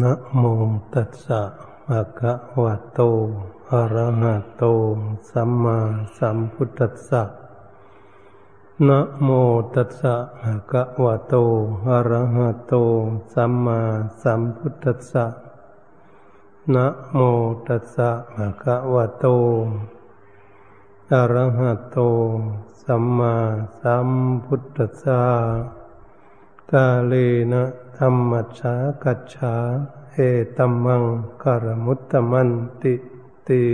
นะโมตัสสะภะคะวะโตอะระหะโต สัมมาสัมพุทธัสสะนะโมตัสสะภะคะวะโตอะระหะโต สัมมาสัมพุทธัสสะนะโมตัสสะภะคะวะโตอะระหะโต สัมมาสัมพุทธัสสะกาเลนะ ธรรมชากัจฉาเอตัมมังกรมุตตมันติติ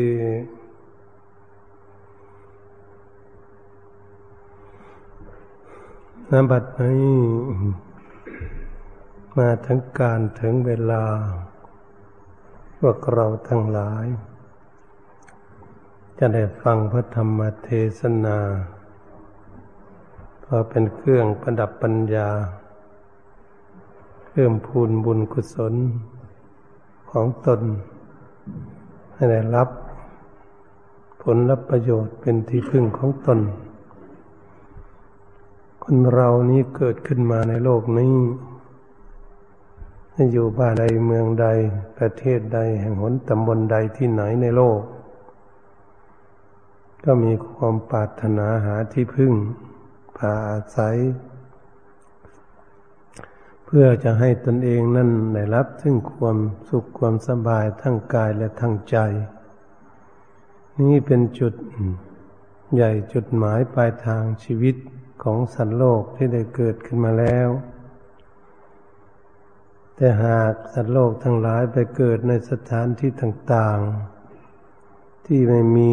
นบัดนี้มาถึงการถึงเวลา พวกเราทั้งหลาย จะได้ฟังพระธรรมเทศนาพอเป็นเครื่องประดับปัญญา พิ่มพูนบุญกุศลของตน ให้ได้รับผลรับประโยชน์เป็นที่พึ่งของตน คนเรานี้เกิดขึ้นมาในโลกนี้อยู่บ้านใดเมืองใดประเทศใดแห่งหนตำบลใดที่ไหนในโลก ก็มีความปรารถนาหาที่พึ่งพาอาศัย เพื่อจะให้ตนเองนั่นได้รับซึ่งความสุขความสบายทั้งกายและทั้งใจ นี่เป็นจุดใหญ่จุดหมายปลายทางชีวิตของสัตว์โลกที่ได้เกิดขึ้นมาแล้ว แต่หากสัตว์โลกทั้งหลายไปเกิดในสถานที่ต่างๆ ที่ไม่มี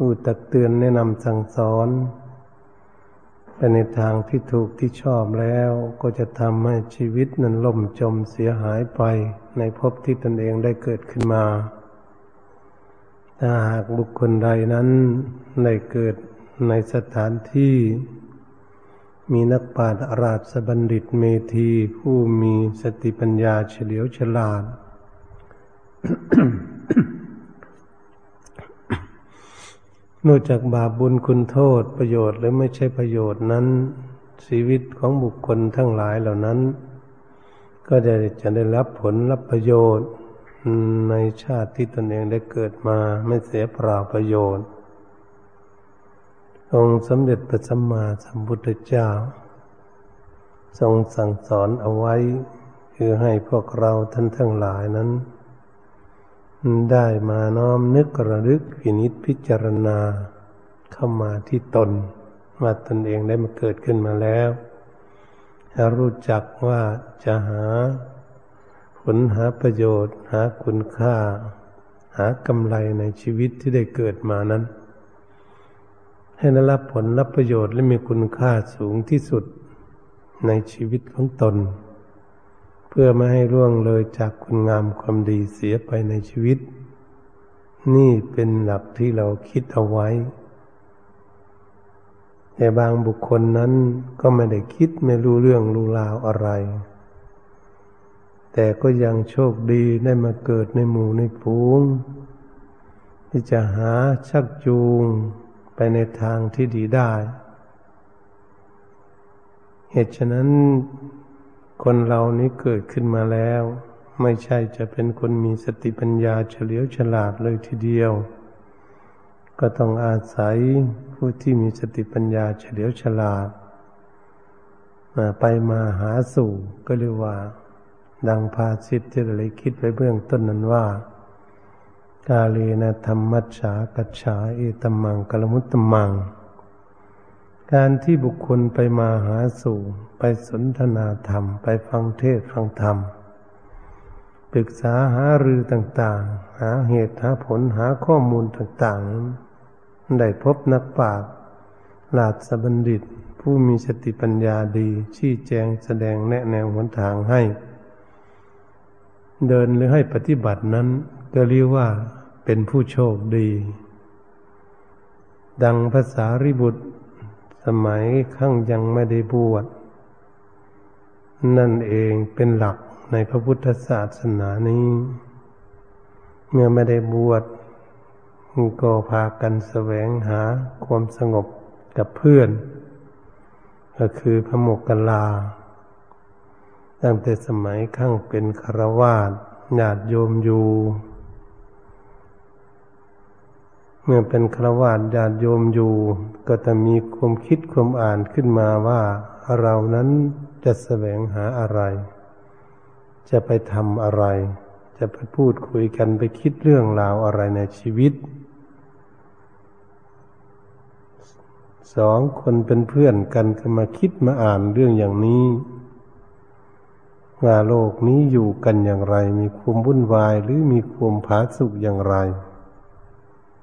อุตักเตือนแนะนำสั่งสอน ไปในทางที่ถูกที่ชอบแล้วก็จะทำให้ชีวิตนั้นล่มจมเสียหายไปในภพที่ตนเองได้เกิดขึ้นมา ถ้าหากบุคคลใดนั้นได้เกิดในสถานที่มีนักปราชญ์ราชบัณฑิตเมธีผู้มีสติปัญญาเฉลียวฉลาด นอกจากบาปบุญคุณโทษประโยชน์หรือไม่ใช่ประโยชน์นั้น ชีวิตของบุคคลทั้งหลายเหล่านั้น ก็จะจะได้รับผลรับประโยชน์ในชาติที่ตนเองได้เกิดมาไม่เสียเปล่าประโยชน์ องค์สมเด็จพระสัมมาสัมพุทธเจ้า ทรงสั่งสอนเอาไว้ คือให้พวกเราท่านทั้งหลายนั้น ได้มาน้อมนึกระลึกพินิจพิจารณา เข้ามาที่ตนว่าตนเองได้มาเกิดขึ้นมาแล้วรู้จักว่าจะหาผลหาประโยชน์ หาคุณค่า หากำไรในชีวิตที่ได้เกิดมานั้น ให้ได้รับผลรับประโยชน์และมีคุณค่าสูงที่สุดในชีวิตของตน เพื่อไม่ให้ร่วงเลยจากคุณงามความดีเสียไปในชีวิต นี่เป็นหลักที่เราคิดเอาไว้ แต่บางบุคคลนั้นก็ไม่ได้คิดไม่รู้เรื่องรู้ราวอะไร แต่ก็ยังโชคดีได้มาเกิดในหมู่ในฝูงที่จะหาชักจูงไปในทางที่ดีได้ เหตุฉะนั้น คนเรานี้เกิดขึ้นมาแล้ว ไม่ใช่จะเป็นคนมีสติปัญญาเฉลียวฉลาดเลยทีเดียว ก็ต้องอาศัยผู้ที่มีสติปัญญาเฉลียวฉลาดมาไปมาหาสู่ก็เรียกว่า ดังภาสิทธิ์ที่เราคิดไว้เบื้องต้นนั้นว่า กาเลนะธรรมัจฉากัจฉาเอตมังกลมุตตมัง การที่บุคคลไปมาหาสู่ ไปสนทนาธรรม ไปฟังเทศฟังธรรม ปรึกษาหารือต่าง ๆ หาเหตุหาผลหาข้อมูลต่างๆ ได้พบนักปราชญ์ลาสบัณฑิต ผู้มีสติปัญญาดี ชี้แจงแสดงแนะแนวหนทางให้ เดินหรือให้ปฏิบัตินั้นก็เรียกว่าเป็นผู้โชคดี ดังภาษาริบุตร สมัยขั้งยังไม่ได้บวชนั่นเองเป็นหลักในพระพุทธศาสนานี้ เมื่อไม่ได้บวชก็พากันแสวงหาความสงบกับเพื่อน ก็คือพระโมกขลา ตั้งแต่สมัยข้างเป็นคารวาสญาติโยมอยู่ เมื่อเป็นครวาสญาติโยมอยู่ ก็จะมีความคิดความอ่านขึ้นมาว่าเรานั้นจะแสวงหาอะไร จะไปทำอะไร จะไปพูดคุยกันไปคิดเรื่องราวอะไรในชีวิตสองคนเป็นเพื่อนกันก็มาคิดมาอ่านเรื่องอย่างนี้ว่าโลกนี้อยู่กันอย่างไร มีความวุ่นวายหรือมีความผาสุกอย่างไร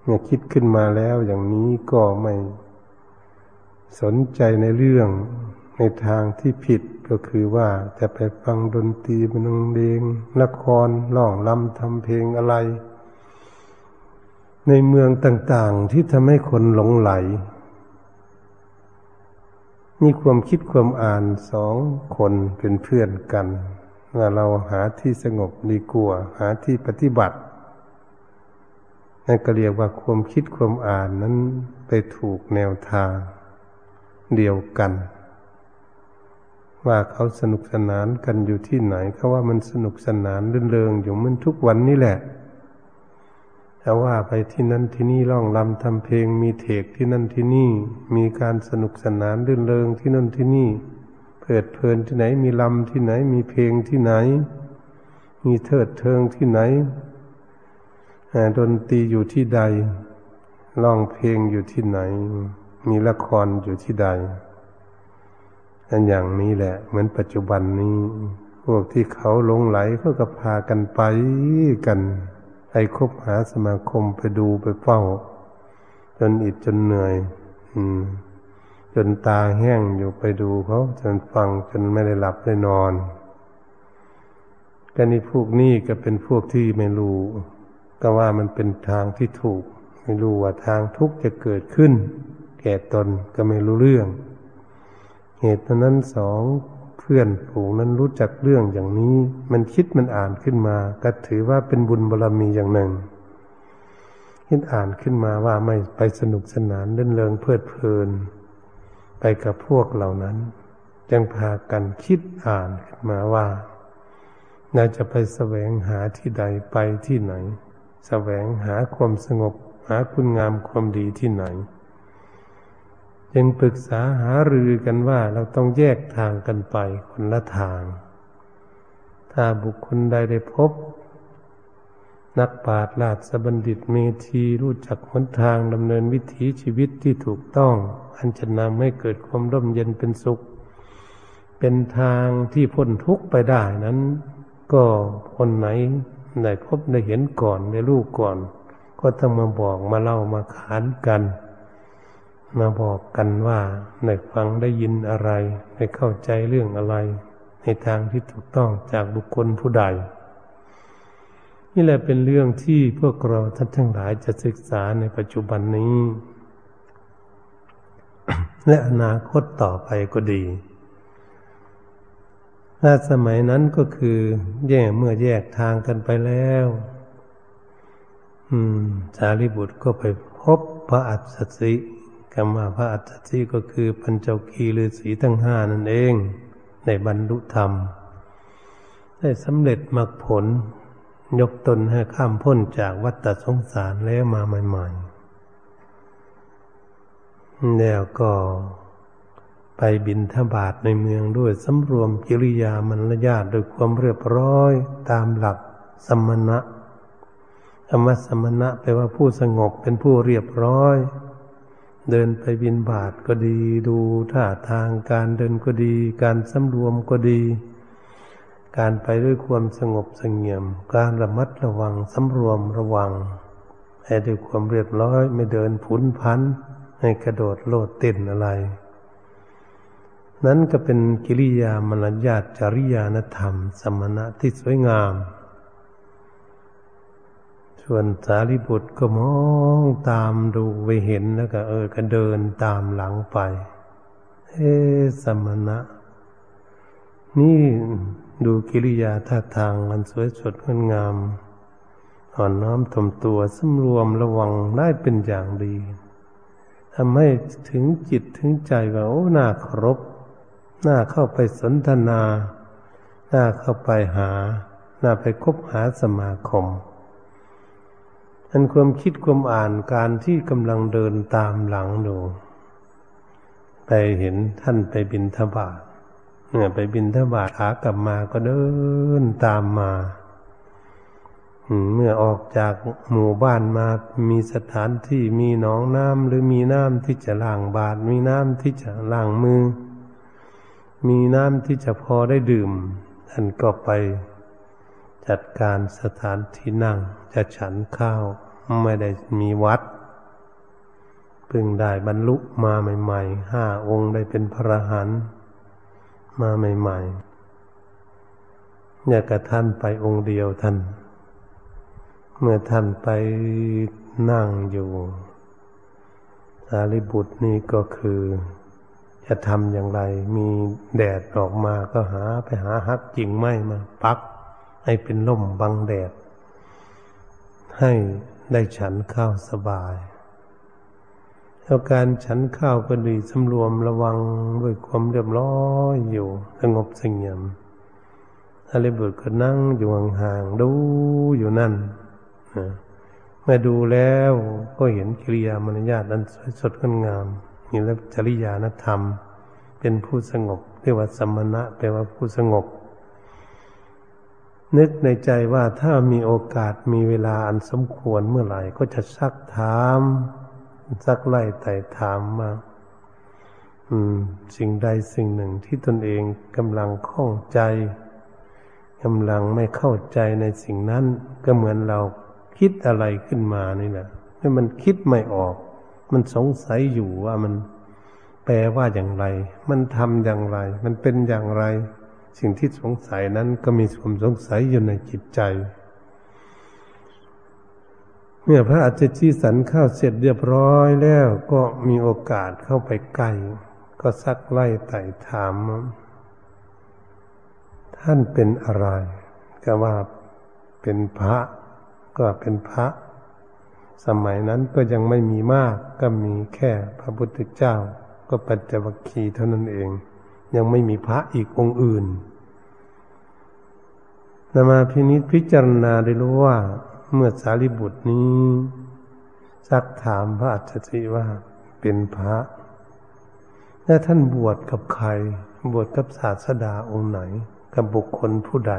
มื่อคิดขึ้นมาแล้วอย่างนี้ก็ไม่สนใจในเรื่องในทางที่ผิดก็คือว่าจะไปฟังดนตรีบันเลงละครร้องลำทำเพลงอะไร ในเมืองต่างๆที่ทำให้คนหลงไหล มีความคิดความอ่านสองคนเป็นเพื่อนกันว่าเราหาที่สงบดีกว่าหาที่ปฏิบัติ นั่นก็เรียกว่าความคิดความอ่านนั้นไปถูกแนวทางเดียวกัน ว่าเขาสนุกสนานกันอยู่ที่ไหนเขาว่ามันสนุกสนานเรื่นเริงอยู่มันทุกวันนี่แหละแต่ว่าไปที่นั่นที่นี่ร้องรำทำเพลงมีเทกที่นั่นที่นี่ มีการสนุกสนานรื่นเริงที่นั่นที่นี่เพิดเพลินที่ไหนมีลำที่ไหนมีเพลงที่ไหน มีเทิดเทิงที่ไหน ดนตรีอยู่ที่ใดร้องเพลงอยู่ที่ไหน มีละครอยู่ที่ใดอันอย่างนี้แหละ เหมือนปัจจุบันนี้ พวกที่เขาลงไหลเขาก็พากันไปกันไปคบหาสมาคมไปดูไปเฝ้า จนอิดจนเหนื่อย อืม จนตาแห้งอยู่ไปดูเขาจนฟังจนไม่ได้หลับได้นอนกันนี้พวกนี้ก็เป็นพวกที่ไม่รู้ ก็ว่ามันเป็นทางที่ถูก ไม่รู้ว่าทางทุกข์จะเกิดขึ้น แก่ตนก็ไม่รู้เรื่อง เหตุนั้นสองเพื่อนฝูงนั้นรู้จักเรื่องอย่างนี้ มันคิดมันอ่านขึ้นมา ก็ถือว่าเป็นบุญบารรมีอย่างหนึ่งคิดอ่านขึ้นมาว่าไม่ไปสนุกสนานเล่นเริงเพลิดเพลิน ไปกับพวกเหล่านั้น จึงพากันคิดอ่านขึ้นมาว่าน่าจะไปแสวงหาที่ใดไปที่ไหน แสวงหาความสงบหาคุณงามความดีที่ไหน จึงปรึกษาหารือกันว่าเราต้องแยกทางกันไปคนละทาง ถ้าบุคคลใดได้พบ นักปราชญ์ราชบัณฑิตเมธีรู้จักหนทางดำเนินวิถีชีวิตที่ถูกต้อง อันจะนำให้เกิดความร่มเย็นเป็นสุข เป็นทางที่พ้นทุกข์ไปได้นั้น ก็คนไหน ได้พบได้เห็นก่อนได้รู้ก่อน ก็ต้องมาบอกมาเล่ามาขานกัน มาบอกกันว่าได้ฟังได้ยินอะไรได้เข้าใจเรื่องอะไร ในทางที่ถูกต้องจากบุคคลผู้ใด นี่แหละเป็นเรื่องที่พวกเราท่านทั้งหลายจะศึกษาในปัจจุบันนี้ และอนาคตต่อไปก็ดี ถ้าสมัยนั้นก็คือ แยกเมื่อแยกทางกันไปแล้ว อืม สารีบุตรก็ไปพบพระอัศสิคำว่าพระอัตติก็คือปัญจคีฤาษีทั้งห้านั่นเอง ในบรรลุธรรม ได้สำเร็จมรรคผล ยกตนให้ข้ามพ้นจากวัฏสงสารแล้วมาใหม่ ๆ แล้วก็ ไปบินทบาทในเมืองด้วยสำรวมกิริยามารยาทโดยความเรียบร้อยตามหลักสมณะธรรมสมณะแปลว่าผู้สงบเป็นผู้เรียบร้อย เดินไปบินบาทก็ดี ดูท่าทางการเดินก็ดี การสำรวมก็ดี การไปด้วยความสงบสงเงียม การระมัดระวังสำรวมระวังให้ด้วยความเรียบร้อยไม่เดินผุนพันให้กระโดดโลดเต้นอะไร นั้นก็เป็นกิริยามารยาทจริยานธรรม สมณะที่สวยงาม ส่วนสารีบุตรก็มองตามดูไปเห็นแล้วก็เออก็เดินตามหลังไปเฮ้สมณะ นี่ดูกิริยาท่าทางมันสวยสดงดงามอ่อนน้อมถ่อมตัวสำรวมระวังได้เป็นอย่างดีทำให้ถึงจิตถึงใจว่าโอ้น่าเคารพ น่าเข้าไปสนทนา น่าเข้าไปหา น่าไปคบหาสมาคมอันความคิดความอ่านการที่กำลังเดินตามหลังดูไปเห็นท่านไปบินทบาทเนี่ยไปบินทบาทขากลับมาก็เดินตามมาเมื่อออกจากหมู่บ้านมามีสถานที่มีหนองน้ำหรือมีน้ำที่จะล้างบาทมีน้ำที่จะล้างมือ มีน้ำที่จะพอได้ดื่มท่านก็ไปจัดการสถานที่นั่งจะฉันข้าวไม่ได้มีวัดเพิ่งได้บรรลุมาใหม่ๆห้าองค์ได้เป็นพระหันมาใหม่ๆเนี่ยกระท่านไปองค์เดียวท่าน เมื่อท่านไปนั่งอยู่สารีบุตรนี่ก็คือ จะทำอย่างไร มีแดดออกมาก็หาไปหาฮักจิงไม้มาปัก ให้เป็นล่มบังแดด ให้ได้ฉันข้าวสบายแล้วการฉันข้าวก็ดีสำรวมระวังด้วยความเรียบร้อยอยู่ สงบสงบสารีบุตรก็นั่งอยู่ห่างๆดูอยู่นั่นเมื่อดูแล้วก็เห็นกิริยามารยาทอันสวยสดงดงาม มีและจริยานธรรม เป็นผู้สงบเรียกว่าสมณะแปลว่าผู้สงบ นึกในใจว่าถ้ามีโอกาสมีเวลาอันสมควรเมื่อไหร่ก็จะซักถามซักไล่ไต่ถามมาสิ่งใดสิ่งหนึ่งที่ตนเองกำลังข้องใจกำลังไม่เข้าใจในสิ่งนั้น ก็เหมือนเราคิดอะไรขึ้นมานี่แหละนี่มันคิดไม่ออก มันสงสัยอยู่ว่ามันแปลว่าอย่างไร มันทำอย่างไร มันเป็นอย่างไร สิ่งที่สงสัยนั้นก็มีความสงสัยอยู่ในจิตใจเมื่อพระอาจารย์ชี้สันข้าวเสร็จเรียบร้อยแล้วก็มีโอกาสเข้าไปใกล้ก็ซักไล่ไต่ถาม ท่านเป็นอะไร ก็ว่าเป็นพระ ก็เป็นพระ สมัยนั้นก็ยังไม่มีมากก็มีแค่พระพุทธเจ้า ก็ปัจจวัคคีเท่านั้นเอง ยังไม่มีพระอีกองค์อื่นนำมาพินิจพิจารณาได้รู้ว่า เมื่อสารีบุตรนี้ ซักถามพระอัจฉริว่าเป็นพระ และท่านบวชกับใคร บวชกับศาสดาองค์ไหน กับบุคคลผู้ใด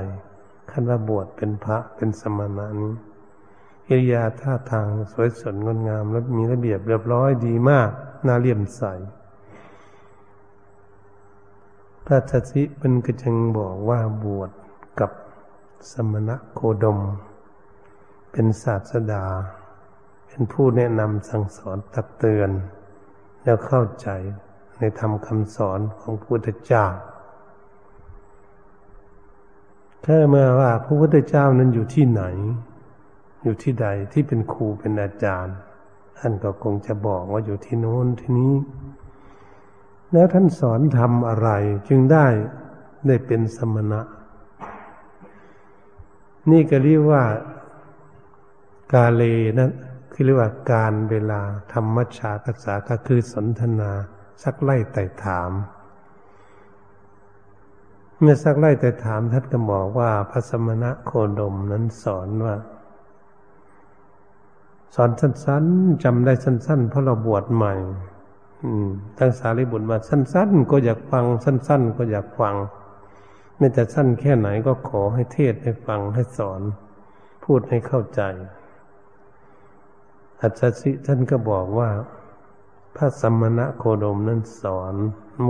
คันว่าบวชเป็นพระเป็นสมณะนี้ กิริยาท่าทางสวยสดงดงามและมีระเบียบเรียบร้อยดีมาก น่าเลี่ยมใสพระทัศิเป็นก็จึงบอกว่าบวชกับสมณะโคดม เป็นศาสดา เป็นผู้แนะนำสั่งสอนตักเตือน แล้วเข้าใจในธรรมคำสอนของพระพุทธเจ้าแค่เมื่อว่าพระพุทธเจ้านั้นอยู่ที่ไหน อยู่ที่ใดที่เป็นครูเป็นอาจารย์ ท่านก็คงจะบอกว่าอยู่ที่โน้นที่นี้ แล้วท่านสอนทำอะไรจึงได้ได้เป็นสมณะ นี่ก็เรียกว่ากาเลนะั้นคือเรียกว่าการเวลาธรรมชากัสาก็คือสนทนาสักไล่ไต่ถาม เมื่อสักไล่แต่ถามท่านก็บอกว่าพระสมณะโคดมนั้นสอนว่า สอนสั้น ๆจำได้สั้น ๆ เพราะเราบวชใหม่ทั้งสารีบุตรมาสั้น ๆ ก็อยากฟังสั้น ๆ ก็อยากฟัง ไม่แต่สั้นแค่ไหนก็ขอให้เทศให้ฟังให้สอน พูดให้เข้าใจอาจารย์ท่านก็บอกว่า พระสมณะโคดมนั้นสอน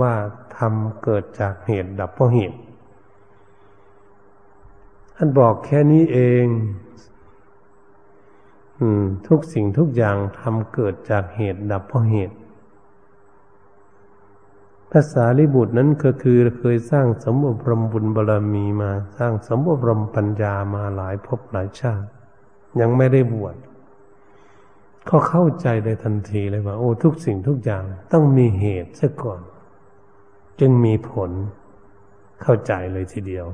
ว่าทำเกิดจากเหตุดับเพราะเหตุท่านบอกแค่นี้เอง ทุกสิ่งทุกอย่างทำเกิดจากเหตุดับเพราะเหตุภาษาลิบุตรนั้นก็คือเคยสร้างสมบรมบุญบารรมีมา สร้างสมบรมปัญญามาหลายภพหลายชาติ ยังไม่ได้บวชเขาเข้าใจได้ทันทีเลยว่า โอ้ทุกสิ่งทุกอย่างต้องมีเหตุซะก่อน จึงมีผลเข้าใจเลยทีเดียว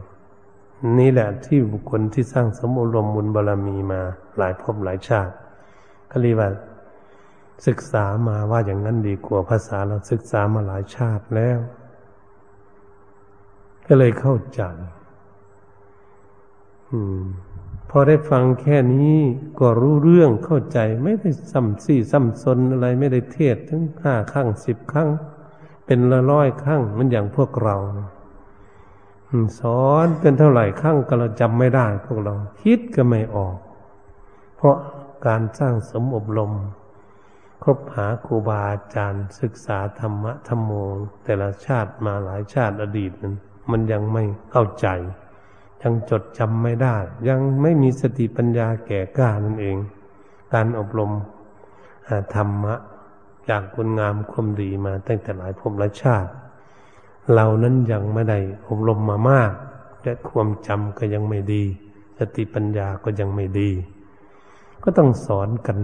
นี่แหละที่บุคคลที่สร้างสมรมบุญบารรมีมาหลายภพหลายชาติก็เรียกว่าศึกษามาว่าอย่างนั้นดีกว่าภาษาเราศึกษามาหลายชาติแล้ว ก็เลยเข้าใจอพอได้ฟังแค่นี้ก็รู้เรื่องเข้าใจ ไม่ได้ซ้ำซี่ซ้ำซนอะไรไม่ได้เทศถึงห้าครั้งสิบครั้ง เป็นละร้อยครั้งมันอย่างพวกเรา สอนเป็นเท่าไหร่ครั้งก็เราจำไม่ได้ พวกเราคิดก็ไม่ออก เพราะการสร้างสมอบรมคบหาครูบาอาจารย์ ศึกษาธรรมะธรรมโมแต่ละชาติมาหลายชาติอดีตนั้น มันยังไม่เข้าใจ ยังจดจำไม่ได้ ยังไม่มีสติปัญญาแก่กล้านั่นเอง การอบรมธรรมะจากคุณงามความดีมาตั้งแต่หลายภพหลายชาติ เรานั้นยังไม่ได้อบรมมามากและความจำก็ยังไม่ดี สติปัญญาก็ยังไม่ดี ก็ต้องสอนกัน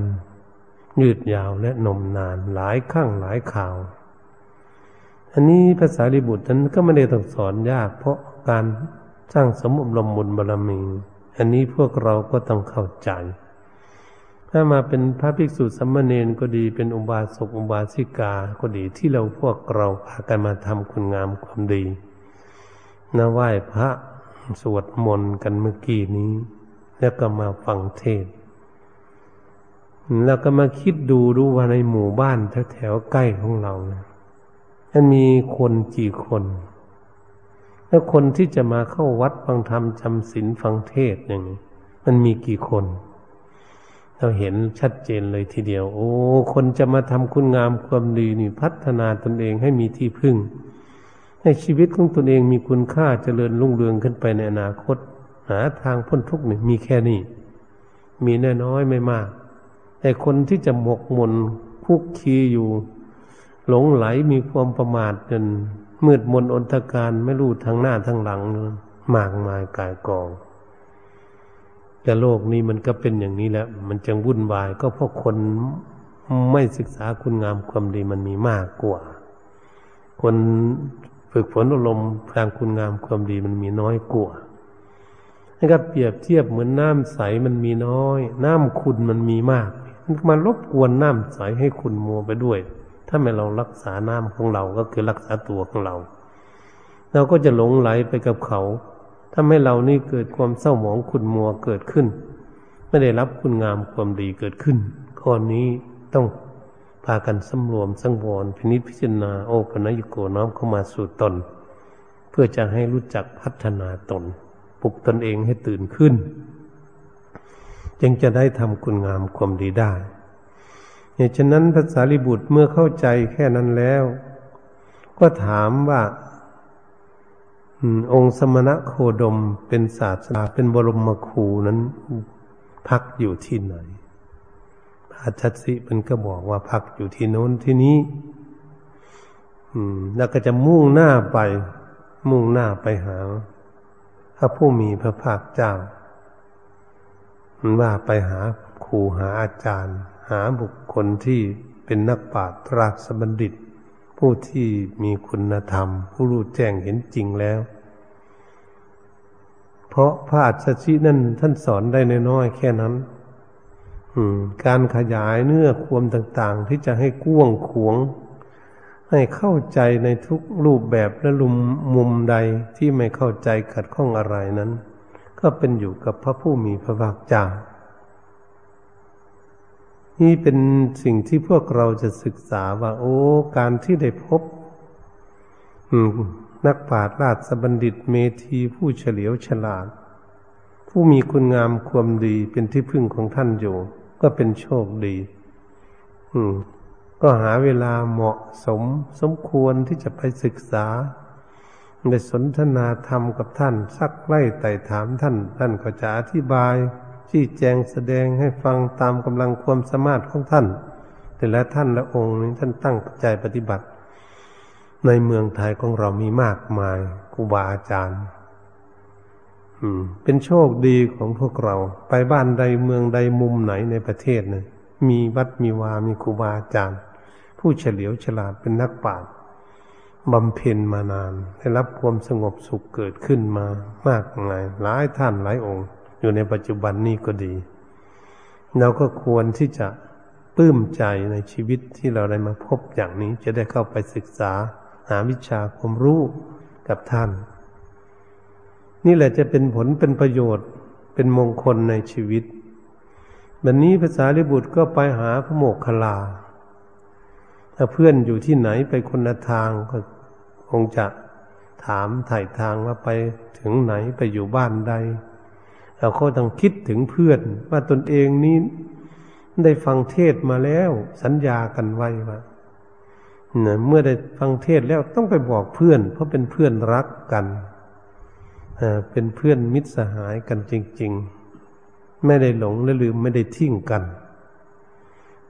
ยืดยาวและนมนานหลายครั้งหลายข่าว อันนี้ภาษาลิบุตรนั้นก็ไม่ได้ต้องสอนยาก เพราะการสร้างสมบรมุญบารมี อันนี้พวกเราก็ต้องเข้าใจ ถ้ามาเป็นพระภิกษุสัมมาเนนก็ดีเป็นอุบาสกอุบาสิกาก็ดีที่เราพวกเราพากันมาทำคุณงามความดีนะไหว้พระสวดมนต์กันเมื่อกี้นี้ แล้วก็มาฟังเทศแล้วก็มาคิดดูดูว่าในหมู่บ้านแถวๆใกล้ของเรามันมีคนกี่คน แล้วคนที่จะมาเข้าวัดฟังธรรมจำศีลฟังเทศอย่างนี้มันมีกี่คน เราเห็นชัดเจนเลยทีเดียว โอ้ คนจะมาทำคุณงามความดีนี่พัฒนาตนเองให้มีที่พึ่ง ให้ชีวิตของตนเองมีคุณค่าเจริญรุ่งเรืองขึ้นไปในอนาคต หาทางพ้นทุกข์นี่มีแค่นี้ มีแน่น้อยไม่มาก แต่คนที่จะหมกมุ่นคุกคีอยู่ หลงไหลมีความประมาทจนมืดมนอนตการไม่รู้ทางหน้าทางหลังมากมายกายกอง แต่โลกนี้มันก็เป็นอย่างนี้แหละมันจึงวุ่นวาย ก็เพราะคนไม่ศึกษาคุณงามความดีมันมีมากกว่า คนฝึกฝนอารมณ์ทางคุณงามความดีมันมีน้อยกว่านะครับเปรียบเทียบเหมือนน้ำใสมันมีน้อย น้ำคุณมันมีมาก มันรบกวนน้ำใสให้คุณมัวไปด้วย ถ้าไม่เรารักษาน้ำของเราก็คือรักษาตัวของเรา เราก็จะหลงไหลไปกับเขา ถ้าให้เรานี่เกิดความเศร้าหมองคุณมัวเกิดขึ้น ไม่ได้รับคุณงามความดีเกิดขึ้น ข้อนี้ต้องพากันสำรวมสังวรพินิจพิจารณาโอปนัยโกน้อมเข้ามาสู่ตน เพื่อจะให้รู้จักพัฒนาตนปลุกตนเองให้ตื่นขึ้น จึงจะได้ทำคุณงามความดีได้เหตุฉะนั้นภาษาลิบุตรเมื่อเข้าใจแค่นั้นแล้ว ก็ถามว่า องค์สมณะโคดมเป็นศาสนาเป็นบรมครูนั้น พักอยู่ที่ไหนพระชัดสิมันก็บอกว่าพักอยู่ที่โน้นที่นี้แล้วก็จะมุ่งหน้าไป มุ่งหน้าไปหา พระผู้มีพระภาคเจ้าว่าไปหาครูหาอาจารย์ หาบุคคลที่เป็นนักปราชญ์ราชบัณฑิต ผู้ที่มีคุณธรรม ผู้รู้แจ้งเห็นจริงแล้ว เพราะพระอัจฉรินั่นท่านสอนได้น้อยแค่นั้นการขยายเนื้อความต่างๆ ที่จะให้ก้วงขวง ให้เข้าใจในทุกรูปแบบและลุมมุมใดที่ไม่เข้าใจขัดข้องอะไรนั้น ก็เป็นอยู่กับพระผู้มีพระภาคเจ้า นี่เป็นสิ่งที่พวกเราจะศึกษาว่า โอ้ การที่ได้พบนักปราชญ์ราชบัณฑิตเมธีผู้เฉลียวฉลาด ผู้มีคุณงามความดีเป็นที่พึ่งของท่านอยู่ ก็เป็นโชคดี อืม ก็หาเวลาเหมาะสม สมควรที่จะไปศึกษาได้สนทนาธรรมกับท่าน สักไล่ไต่ถามท่าน ท่านก็จะอธิบาย ชี้แจงแสดงให้ฟังตามกำลังความสามารถของท่าน แต่ละท่านละองค์นี้ท่านตั้งใจปฏิบัติ ในเมืองไทยของเรามีมากมายครูบาอาจารย์เป็นโชคดีของพวกเรา ไปบ้านใดเมืองใดมุมไหนในประเทศนะมีวัดมีวา มีครูบาอาจารย์ ผู้เฉลียวฉลาดเป็นนักปราชญ์บำเพ็ญมานาน ได้รับความสงบสุขเกิดขึ้นมามากมายหลายท่านหลายองค์ อยู่ในปัจจุบันนี้ก็ดี เราก็ควรที่จะปลื้มใจในชีวิตที่เราได้มาพบอย่างนี้ จะได้เข้าไปศึกษาหาวิชาความรู้กับท่าน นี่แหละจะเป็นผลเป็นประโยชน์เป็นมงคลในชีวิตวันนี้ภาษาลิบุตรก็ไปหาพระโมกขลา ถ้าเพื่อนอยู่ที่ไหนไปคนละทางก็คงจะถามถ่ายทางว่าไปถึงไหนไปอยู่บ้านใด เราก็ต้องคิดถึงเพื่อน ว่าตนเองนี้ได้ฟังเทศมาแล้ว สัญญากันไว้ว่าเมื่อได้ฟังเทศแล้วต้องไปบอกเพื่อน เพราะเป็นเพื่อนรักกันเป็นเพื่อนมิตรสหายกันจริง ๆ ไม่ได้หลงและลืมไม่ได้ทิ้งกัน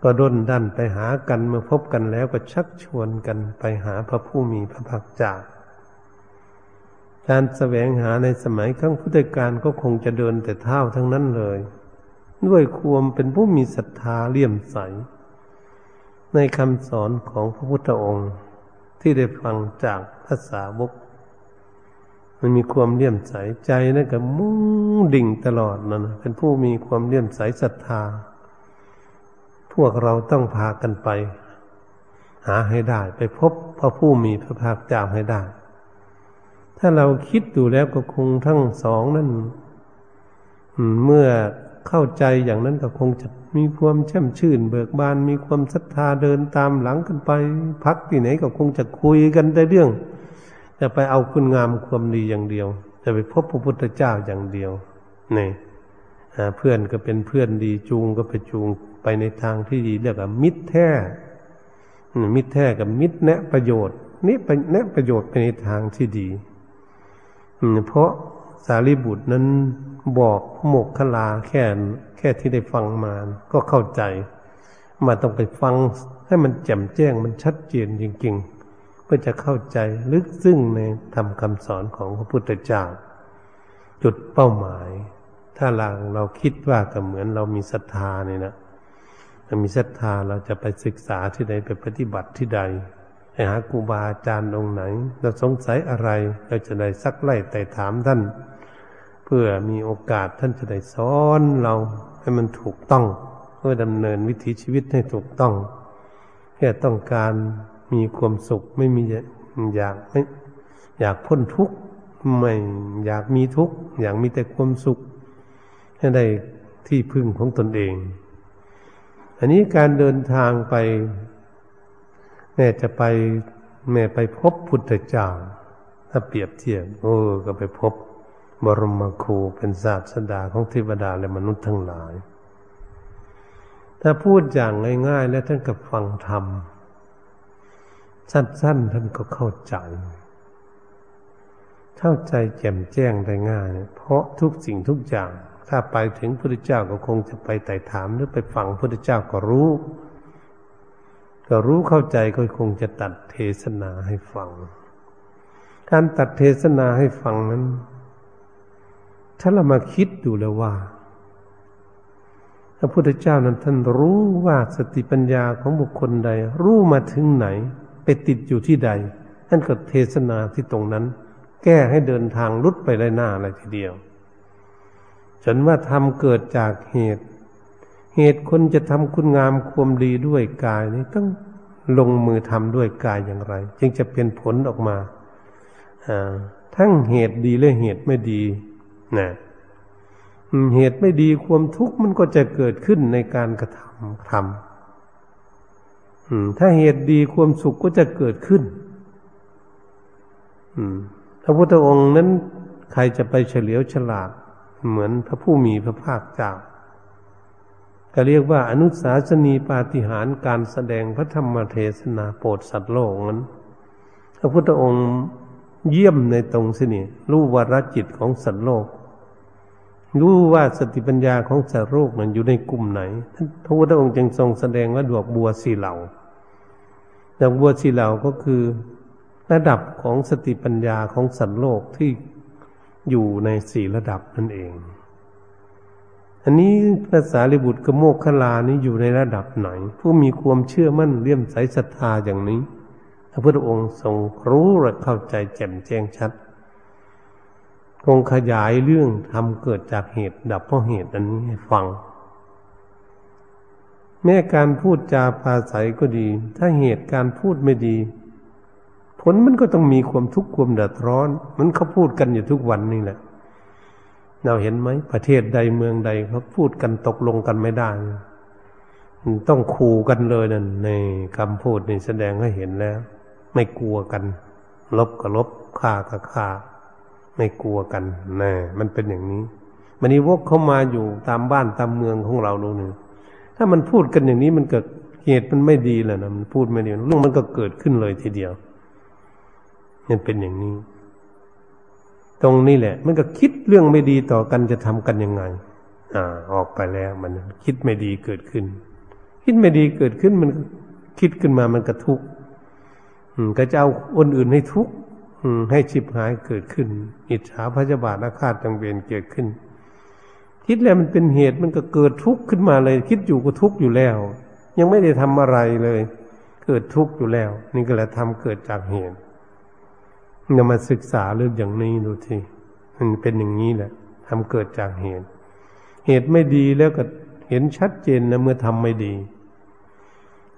ก็ด้นดันไปหากันเมื่อพบกันแล้วก็ชักชวนกันไปหาพระผู้มีพระภาคเจ้า การแสวงหาในสมัยครั้งพุทธกาลก็คงจะเดินแต่เท้าทั้งนั้นเลย ด้วยความเป็นผู้มีศรัทธาเลี่ยมใส ในคำสอนของพระพุทธองค์ที่ได้ฟังจากภาษาวก มันมีความเลี่ยมใสใจนั่นก็มุ่งดิ่งตลอดนั่นเป็นผู้มีความเลี่ยมใสศรัทธา พวกเราต้องพากันไป หาให้ได้ไปพบพระผู้มีพระภาคเจ้าให้ได้ ถ้าเราคิดดูแล้วก็คงทั้งสองนั่นเมื่อเข้าใจอย่างนั้นก็คงจะมีความแช่มชื่น เบิกบานมีความศรัทธาเดินตามหลังกันไป พักที่ไหนก็คงจะคุยกันได้เรื่องจะไปเอาคุณงามความดีอย่างเดียว จะไปพบพระพุทธเจ้าอย่างเดียวนี่เพื่อนก็เป็นเพื่อนดีจูงก็ไปจูงไปในทางที่ดีเรียกว่ามิตรแท้มิตรแท้กับมิตรแนะประโยชน์นี่ไปแนะประโยชน์ไปในทางที่ดี เพราะสารีบุตรนั้นบอกโมกขลาแค่แค่ที่ได้ฟังมา ก็เข้าใจ มาต้องไปฟังให้มันแจ่มแจ้งมันชัดเจนจริงๆก็จะเข้าใจลึกซึ้งในธรรมคำสอนของพระพุทธเจ้า จุดเป้าหมาย ถ้าเราเราคิดว่าก็เหมือนเรามีศรัทธาเนี่ยนะเรามีศรัทธาเราจะไปศึกษาที่ใดไปปฏิบัติที่ใด ไปหาครูบาอาจารย์องค์ไหน เราสงสัยอะไร เราจะได้ซักไล่แต่ถามท่าน เพื่อมีโอกาสท่านจะได้สอนเราให้มันถูกต้อง เพื่อดำเนินวิถีชีวิตให้ถูกต้อง แค่ต้องการมีความสุขไม่มีอยากไม่อยากพ้นทุกข์ไม่อยากมีทุกข์อยากมีแต่ความสุข ให้ได้ที่พึ่งของตนเอง อันนี้การเดินทางไป แม่จะไปแม่ไปพบพุทธเจ้า ถ้าเปรียบเทียบโอ้ก็ไปพบบรมครูเป็นศาสดาของเทวดาและมนุษย์ทั้งหลาย ถ้าพูดอย่างง่ายๆ แล้วท่านกับฟังธรรม สั้นๆท่านก็เข้าใจ เข้าใจแจ่มแจ้งได้ง่าย เพราะทุกสิ่งทุกอย่าง ถ้าไปถึงพระเจ้าก็คงจะไปไต่ถามหรือไปฟังพระเจ้าก็รู้ ก็รู้เข้าใจก็คงจะตัดเทศนาให้ฟัง การตัดเทศนาให้ฟังนั้น ถ้าเรามาคิดดูแล้วว่าพระพุทธเจ้านั้นท่านรู้ว่าสติปัญญาของบุคคลใด รู้มาถึงไหน ไปติดอยู่ที่ใดท่านก็เทศนาที่ตรงนั้น แก้ให้เดินทางลุดไปได้หน้าอะไรทีเดียวฉันว่าทำเกิดจากเหตุ เหตุคนจะทำคุณงามความดีด้วยกายนี่ต้องลงมือทำด้วยกายอย่างไร จึงจะเป็นผลออกมาทั้งเหตุดีและเหตุไม่ดีนะเหตุไม่ดีความทุกข์มันก็จะเกิดขึ้นในการกระทำทำถ้าเหตุดีความสุขก็จะเกิดขึ้นพระพุทธองค์นั้นใครจะไปเฉลียวฉลาดเหมือนพระผู้มีพระภาคเจ้า ก็เรียกว่าอนุสาสนีปาฏิหาริย์การแสดงพระธรรมเทศนาโปรดสัตว์โลกนั้น พระพุทธองค์เยี่ยมในตรงสินี่รู้วรจิตของสัตว์โลก รู้ว่าสติปัญญาของสัตว์โลกนั้นอยู่ในกลุ่มไหนพระพุทธองค์จึงทรงแสดงว่าดอกบัวสีเหล่าดอกบัวสีเหลาก็คือระดับของสติปัญญาของสัตว์โลกที่อยู่ในสี่ระดับนั่นเอง อันนี้ภาษาลิบุตรกโมกขลานี้อยู่ในระดับไหน ผู้มีความเชื่อมั่นเลี่ยมใสศรัทธาอย่างนี้พระพุทธองค์ทรงรู้และเข้าใจแจ่มแจ้งชัดคงขยายเรื่องทำเกิดจากเหตุดับเพราะเหตุอันนี้ให้ฟัง แม้การพูดจาภาษาก็ดี ถ้าเหตุการพูดไม่ดี ผลมันก็ต้องมีความทุกข์ความเดือดร้อน มันเขาพูดกันอยู่ทุกวันนี่แหละ เราเห็นไหมประเทศใดเมืองใดเขาพูดกันตกลงกันไม่ได้ ต้องขู่กันเลยนั่นในคำพูดนี่แสดงให้เห็นแล้ว ไม่กลัวกัน ลบก็ลบฆ่าก็ฆ่า ไม่กลัวกันนะมันเป็นอย่างนี้มันนี้วกเข้ามาอยู่ตามบ้านตามเมืองของเราดูนี่ถ้ามันพูดกันอย่างนี้มันเกิดเหตุมันไม่ดีแล้วนะมันพูดไม่ดีเรื่องมันก็เกิดขึ้นเลยทีเดียวมันเป็นอย่างนี้ ตรงนี้แหละ มันก็คิดเรื่องไม่ดีต่อกันจะทำกันยังไง อ่า ออกไปแล้ว มันคิดไม่ดีเกิดขึ้น คิดไม่ดีเกิดขึ้นมันคิดขึ้นมามันก็ทุกข์ก็จะเอาคนอื่นให้ทุกข์ให้ชิบหายเกิดขึ้น อิจฉาพยาบาทอาฆาตจังเวียนเกิดขึ้น คิดแล้วมันเป็นเหตุมันก็เกิดทุกข์ขึ้นมาเลย คิดอยู่ก็ทุกข์อยู่แล้ว ยังไม่ได้ทำอะไรเลย เกิดทุกข์อยู่แล้ว นี่ก็แหละทำเกิดจากเหตุ เรามาศึกษาเรื่องอย่างนี้ดูทีมันเป็นอย่างนี้แหละทำเกิดจากเหตุ เหตุไม่ดีแล้วก็เห็นชัดเจนนะเมื่อทำไม่ดี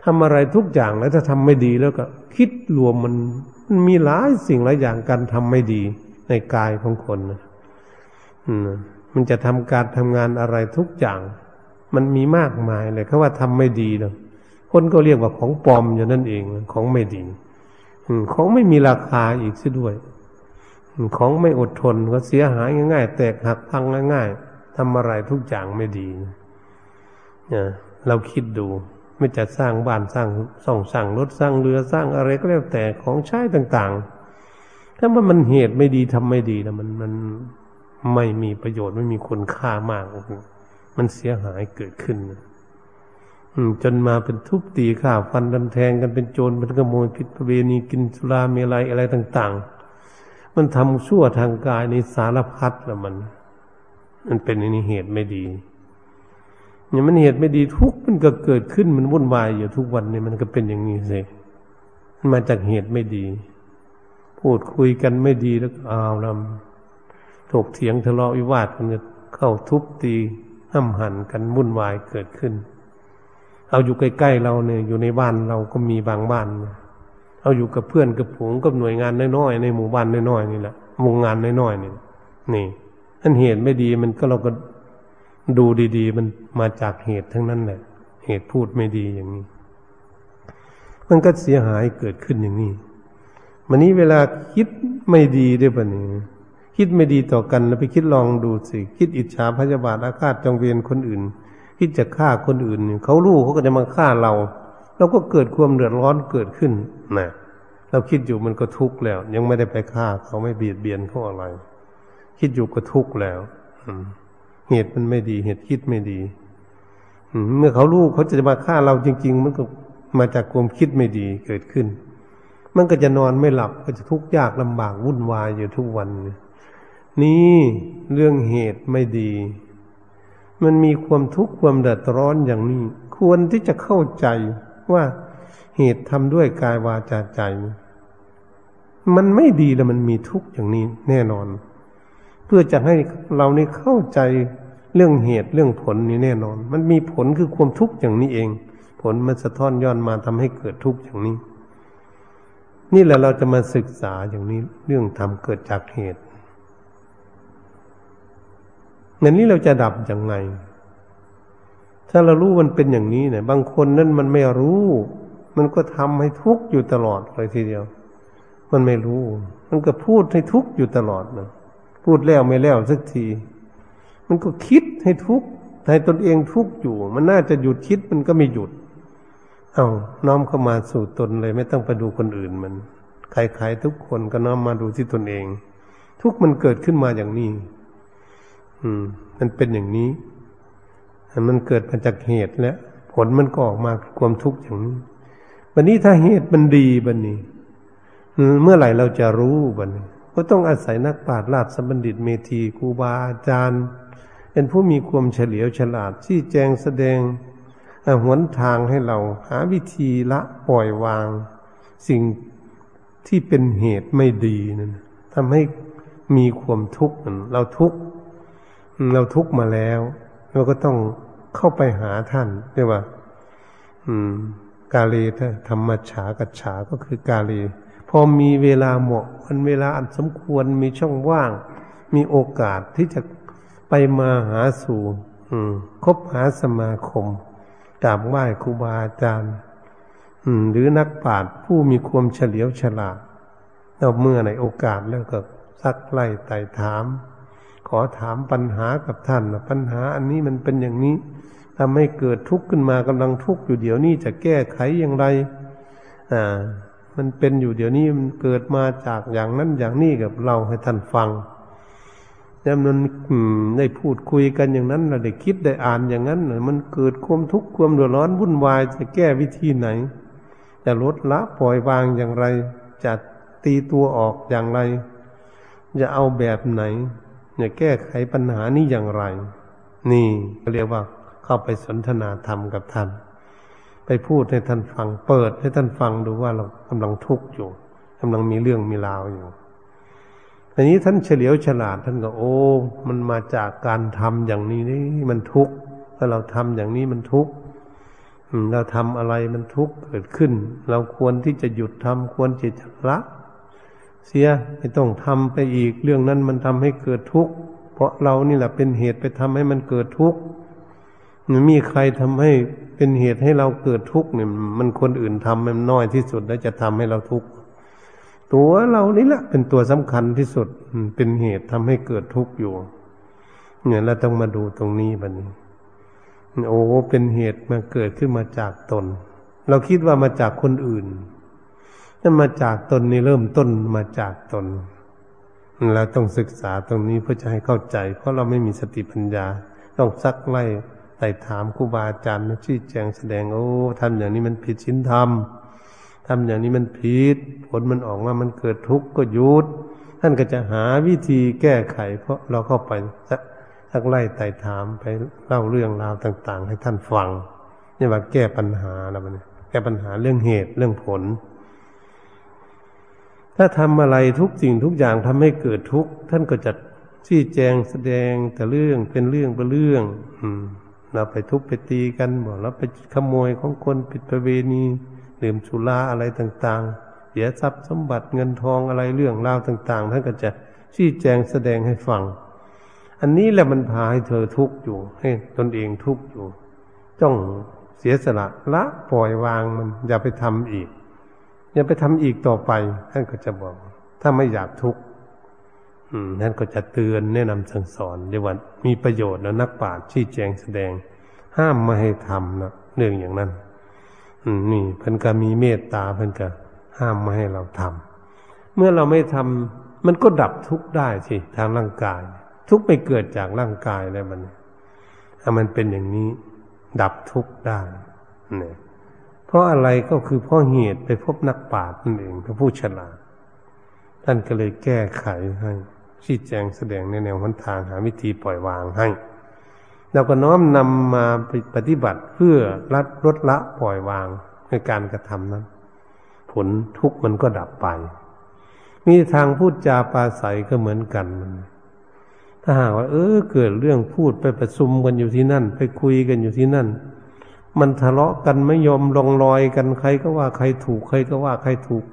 ทำอะไรทุกอย่างแล้วถ้าทำไม่ดีแล้วก็ คิดรวมมันมันมีหลายสิ่งหลายอย่างการทำไม่ดีในกายของคนนะมันจะทำการทำงานอะไรทุกอย่าง มันมีมากมายเลยเขาว่าทำไม่ดีเนาะคนก็เรียกว่าของปลอมอย่างนั้นเองของไม่ดี ของไม่มีราคาอีกซะด้วยของไม่อดทนก็เสียหายง่าย ๆ แตกหักพังง่ายๆทำอะไรทุกอย่างไม่ดีเนี่ยเราคิดดูไม่จะสร้างบ้านสร้างส่องสร้างรถสร้างเรือสร้างอะไรก็แล้วแต่ของใช้ต่าง ๆ ถ้าว่ามันเหตุไม่ดีทำไม่ดีนะมันมันไม่มีประโยชน์ไม่มีคุณค่ามาก มันเสียหายเกิดขึ้น จนมาเป็นทุบตีข่าฟันดันแทงกันเป็นโจรเป็นขโมยผิดประเวณีกินสุราเมลัยอะไรต่าง ๆ มันทำชั่วทางกายในสารพัดแล้วมัน มันเป็นอันนี้เหตุไม่ดีอย่างมันเหตุไม่ดีทุกมันก็เกิดขึ้นมันวุ่นวายอยู่ทุกวันนี้มันก็เป็นอย่างนี้สิมันมาจากเหตุไม่ดี พูดคุยกันไม่ดีแล้วเอาวลำถกเถียงทะเลาะวิวาทกันเข้าทุบตีห้ำหันกันวุ่นวายเกิดขึ้น เอาอยู่ใกล้ ๆ เราเนี่ยอยู่ในบ้านเราก็มีบางบ้านเอาอยู่กับเพื่อนกับผงกับหน่วยงานน้อยๆในหมู่บ้านน้อยๆนี่แหละวงงานน้อยๆนี่นี่อันเหตุไม่ดีมันก็เราก็ดูดี ๆ มันมาจากเหตุทั้งนั้นแหละ เหตุพูดไม่ดีอย่างนี้ มันก็เสียหายเกิดขึ้นอย่างนี้วันนี้เวลาคิดไม่ดีด้วยปะเนี่ยคิดไม่ดีต่อกันแล้วไปคิดลองดูสิ คิดอิจฉาพยาบาทอาฆาตจองเวียนคนอื่น คิดจะฆ่าคนอื่นเขารู้เขาก็จะมาฆ่าเรา เราก็เกิดความเดือดร้อนเกิดขึ้นนะเราคิดอยู่มันก็ทุกข์แล้ว ยังไม่ได้ไปฆ่าเขาไม่เบียดเบียนเขาอะไร คิดอยู่ก็ทุกข์แล้วเหตุมันไม่ดี เหตุคิดไม่ดีเมื่อเขารู้เขาจะมาฆ่าเราจริง ๆ มันก็มาจากความคิดไม่ดีเกิดขึ้น มันก็จะนอนไม่หลับก็จะทุกข์ยากลำบากวุ่นวายอยู่ทุกวันนี่เรื่องเหตุไม่ดี มันมีความทุกข์ความเดือดร้อนอย่างนี้ ควรที่จะเข้าใจว่าเหตุทำด้วยกายวาจาใจ มันไม่ดีแล้วมันมีทุกข์อย่างนี้แน่นอน เพื่อจะให้เรานี่เข้าใจเรื่องเหตุเรื่องผลนี้แน่นอน มันมีผลคือความทุกข์อย่างนี้เอง ผลมันสะท้อนย้อนมาทำให้เกิดทุกข์อย่างนี้ นี่แหละเราจะมาศึกษาอย่างนี้เรื่องทำเกิดจากเหตุ งั้นนี้เราจะดับอย่างไงถ้าเรารู้มันเป็นอย่างนี้เนี่ย บางคนนั่นมันไม่รู้ มันก็ทำให้ทุกข์อยู่ตลอดเลยทีเดียว มันไม่รู้ มันก็พูดให้ทุกข์อยู่ตลอดนะพูดแล้วไม่แล้วสักที มันก็คิดให้ทุกข์ให้ตนเองทุกข์อยู่ มันน่าจะหยุดคิดมันก็ไม่หยุด เอา้าน้อมเข้ามาสู่ตนเลย ไม่ต้องไปดูคนอื่นมันใครๆทุกคนก็น้อมมาดูที่ตนเอง ทุกมันเกิดขึ้นมาอย่างนี้ อืม มันเป็นอย่างนี้มันเกิดมาจากเหตุแล้วผลมันก็ออกมาความทุกข์อย่างนี้วันนี้ถ้าเหตุมันดีบันนี้เมื่อไหร่เราจะรู้บันนี้ก็ต้องอาศัยนักปราชญ์ราชบัณฑิตเมธีครูบาอาจารย์ เป็นผู้มีความเฉลียวฉลาดที่แจงแสดงหวนทางให้เราหาวิธีละปล่อยวาง สิ่งที่เป็นเหตุไม่ดีนั่นทำให้มีความทุกข์เราทุกข์ เราทุกมาแล้ว เราก็ต้องเข้าไปหาท่านเรียกว่า อืม กาเลธรรมฉากัจฉาก็คือกาเลพอมีเวลาเหมาะมันเวลาอันสมควรมีช่องว่าง มีโอกาสที่จะไปมาหาสู่คบหาสมาคมกราบไหว้ครูบาอาจารย์หรือนักปราชญ์ผู้มีความเฉลียวฉลาดเราเมื่อในโอกาสแล้วก็ซักไล่ไต่ถาม ขอถามปัญหากับท่านปัญหาอันนี้มันเป็นอย่างนี้ทำให้เกิดทุกข์ขึ้นมากำลังทุกข์อยู่เดี๋ยวนี้จะแก้ไขอย่างไรอ่ามันเป็นอยู่เดี๋ยวนี้มันเกิดมาจากอย่างนั้นอย่างนี้กับเราให้ท่านฟังแล้วมันได้พูดคุยกันอย่างนั้นเราได้คิดได้อ่านอย่างนั้นมันเกิดความทุกข์ความเดือดร้อนวุ่นวายจะแก้วิธีไหน จะลดละปล่อยวางอย่างไร จะตีตัวออกอย่างไร จะเอาแบบไหน จะแก้ไขปัญหานี้อย่างไร นี่เรียกว่าเข้าไปสนทนาธรรมกับท่าน ไปพูดให้ท่านฟัง เปิดให้ท่านฟังดูว่าเรากำลังทุกข์อยู่กำลังมีเรื่องมีราวอยู่อันนี้ท่านเฉลียวฉลาดท่านก็โอ้ มันมาจากการทำอย่างนี้นี่มันทุกข์ถ้าเราทำอย่างนี้มันทุกข์เราทำอะไรมันทุกข์เกิดขึ้น เราควรที่จะหยุดทำควรจะละ เสียไม่ต้องทำไปอีก เรื่องนั้นมันทำให้เกิดทุกข์เพราะเรานี่แหละเป็นเหตุไปทำให้มันเกิดทุกข์มันมีใครทำให้เป็นเหตุให้เราเกิดทุกข์เนี่ย มันคนอื่นทำมันน้อยที่สุดแล้วจะทำให้เราทุกข์ตัวเรานี่แหละเป็นตัวสำคัญที่สุดเป็นเหตุทำให้เกิดทุกข์อยู่เนี่ยเราต้องมาดูตรงนี้บัดนี้โอ้เป็นเหตุมาเกิดขึ้นมาจากตน เราคิดว่ามาจากคนอื่น มาจากตนนี่เริ่มต้นมาจากตนเราต้องศึกษาตรงนี้เพื่อจะให้เข้าใจ เพราะเราไม่มีสติปัญญา ต้องซักไล่ไต่ถามครูบาอาจารย์ชี้แจงแสดงโอ้ทำอย่างนี้มันผิดศีลธรรมทำอย่างนี้มันผิดผลมันออกมามันเกิดทุกข์ก็หยุดท่านก็จะหาวิธีแก้ไข เพราะเราเข้าไปสักไล่ไต่ถามไปเล่าเรื่องราวต่าง ๆ ให้ท่านฟังนี่ว่าแก้ปัญหาแล้วมันแก้ปัญหาเรื่องเหตุเรื่องผล ถ้าทำอะไรทุกสิ่งทุกอย่างทำให้เกิดทุกข์ท่านก็จะชี้แจงแสดงแต่เรื่องเป็นเรื่องเป็นเรื่องอืมเราไปทุบไปตีกันบอกเราไปขโมยของคนผิดประเวณีดื่มสุราอะไรต่าง ๆ เสียทรัพย์สมบัติเงินทองอะไรเรื่องราวต่าง ๆ ท่านก็จะชี้แจงแสดงให้ฟัง อันนี้แหละมันพาให้เธอทุกข์อยู่ ให้ตนเองทุกข์อยู่ต้องเสียสละละปล่อยวางมันอย่าไปทำอีก อย่าไปทำอีกต่อไป ท่านก็จะบอก ถ้าไม่อยากทุกข์ท่านก็จะเตือนแนะนำสั่งสอนเรียกว่ามีประโยชน์แล้วนักปราชญ์ชี้แจงแสดง ห้ามไม่ให้ทำนะเรื่องอย่างนั้นนี่เพิ่นก็มีเมตตาเพิ่นก็ห้ามไม่ให้เราทำเมื่อเราไม่ทำมันก็ดับทุกข์ได้สิทางร่างกาย ทุกข์ไม่เกิดจากร่างกายแล้วมันถ้ามันเป็นอย่างนี้ ดับทุกข์ได้เนี่ย ราะอะไรก็คือเพราะเหตุไปพบนักปราชญ์นั่นเองพระผู้ฉลาด ท่านก็เลยแก้ไขให้ชี้แจงแสดงในแนวหนทางหาวิธีปล่อยวางให้เราก็น้อมนำมาปฏิบัติเพื่อลดลดละปล่อยวางในการกระทำนั้น ผลทุกข์มันก็ดับไป มีทางพูดจาปาศัยก็เหมือนกัน ถ้าหากว่า เออเกิดเรื่องพูดไปประชุมกันอยู่ที่นั่น ไปคุยกันอยู่ที่นั่น มันทะเลาะกันไม่ยอมลงรอยกันใครก็ว่าใครถูกใครก็ว่าใครถูก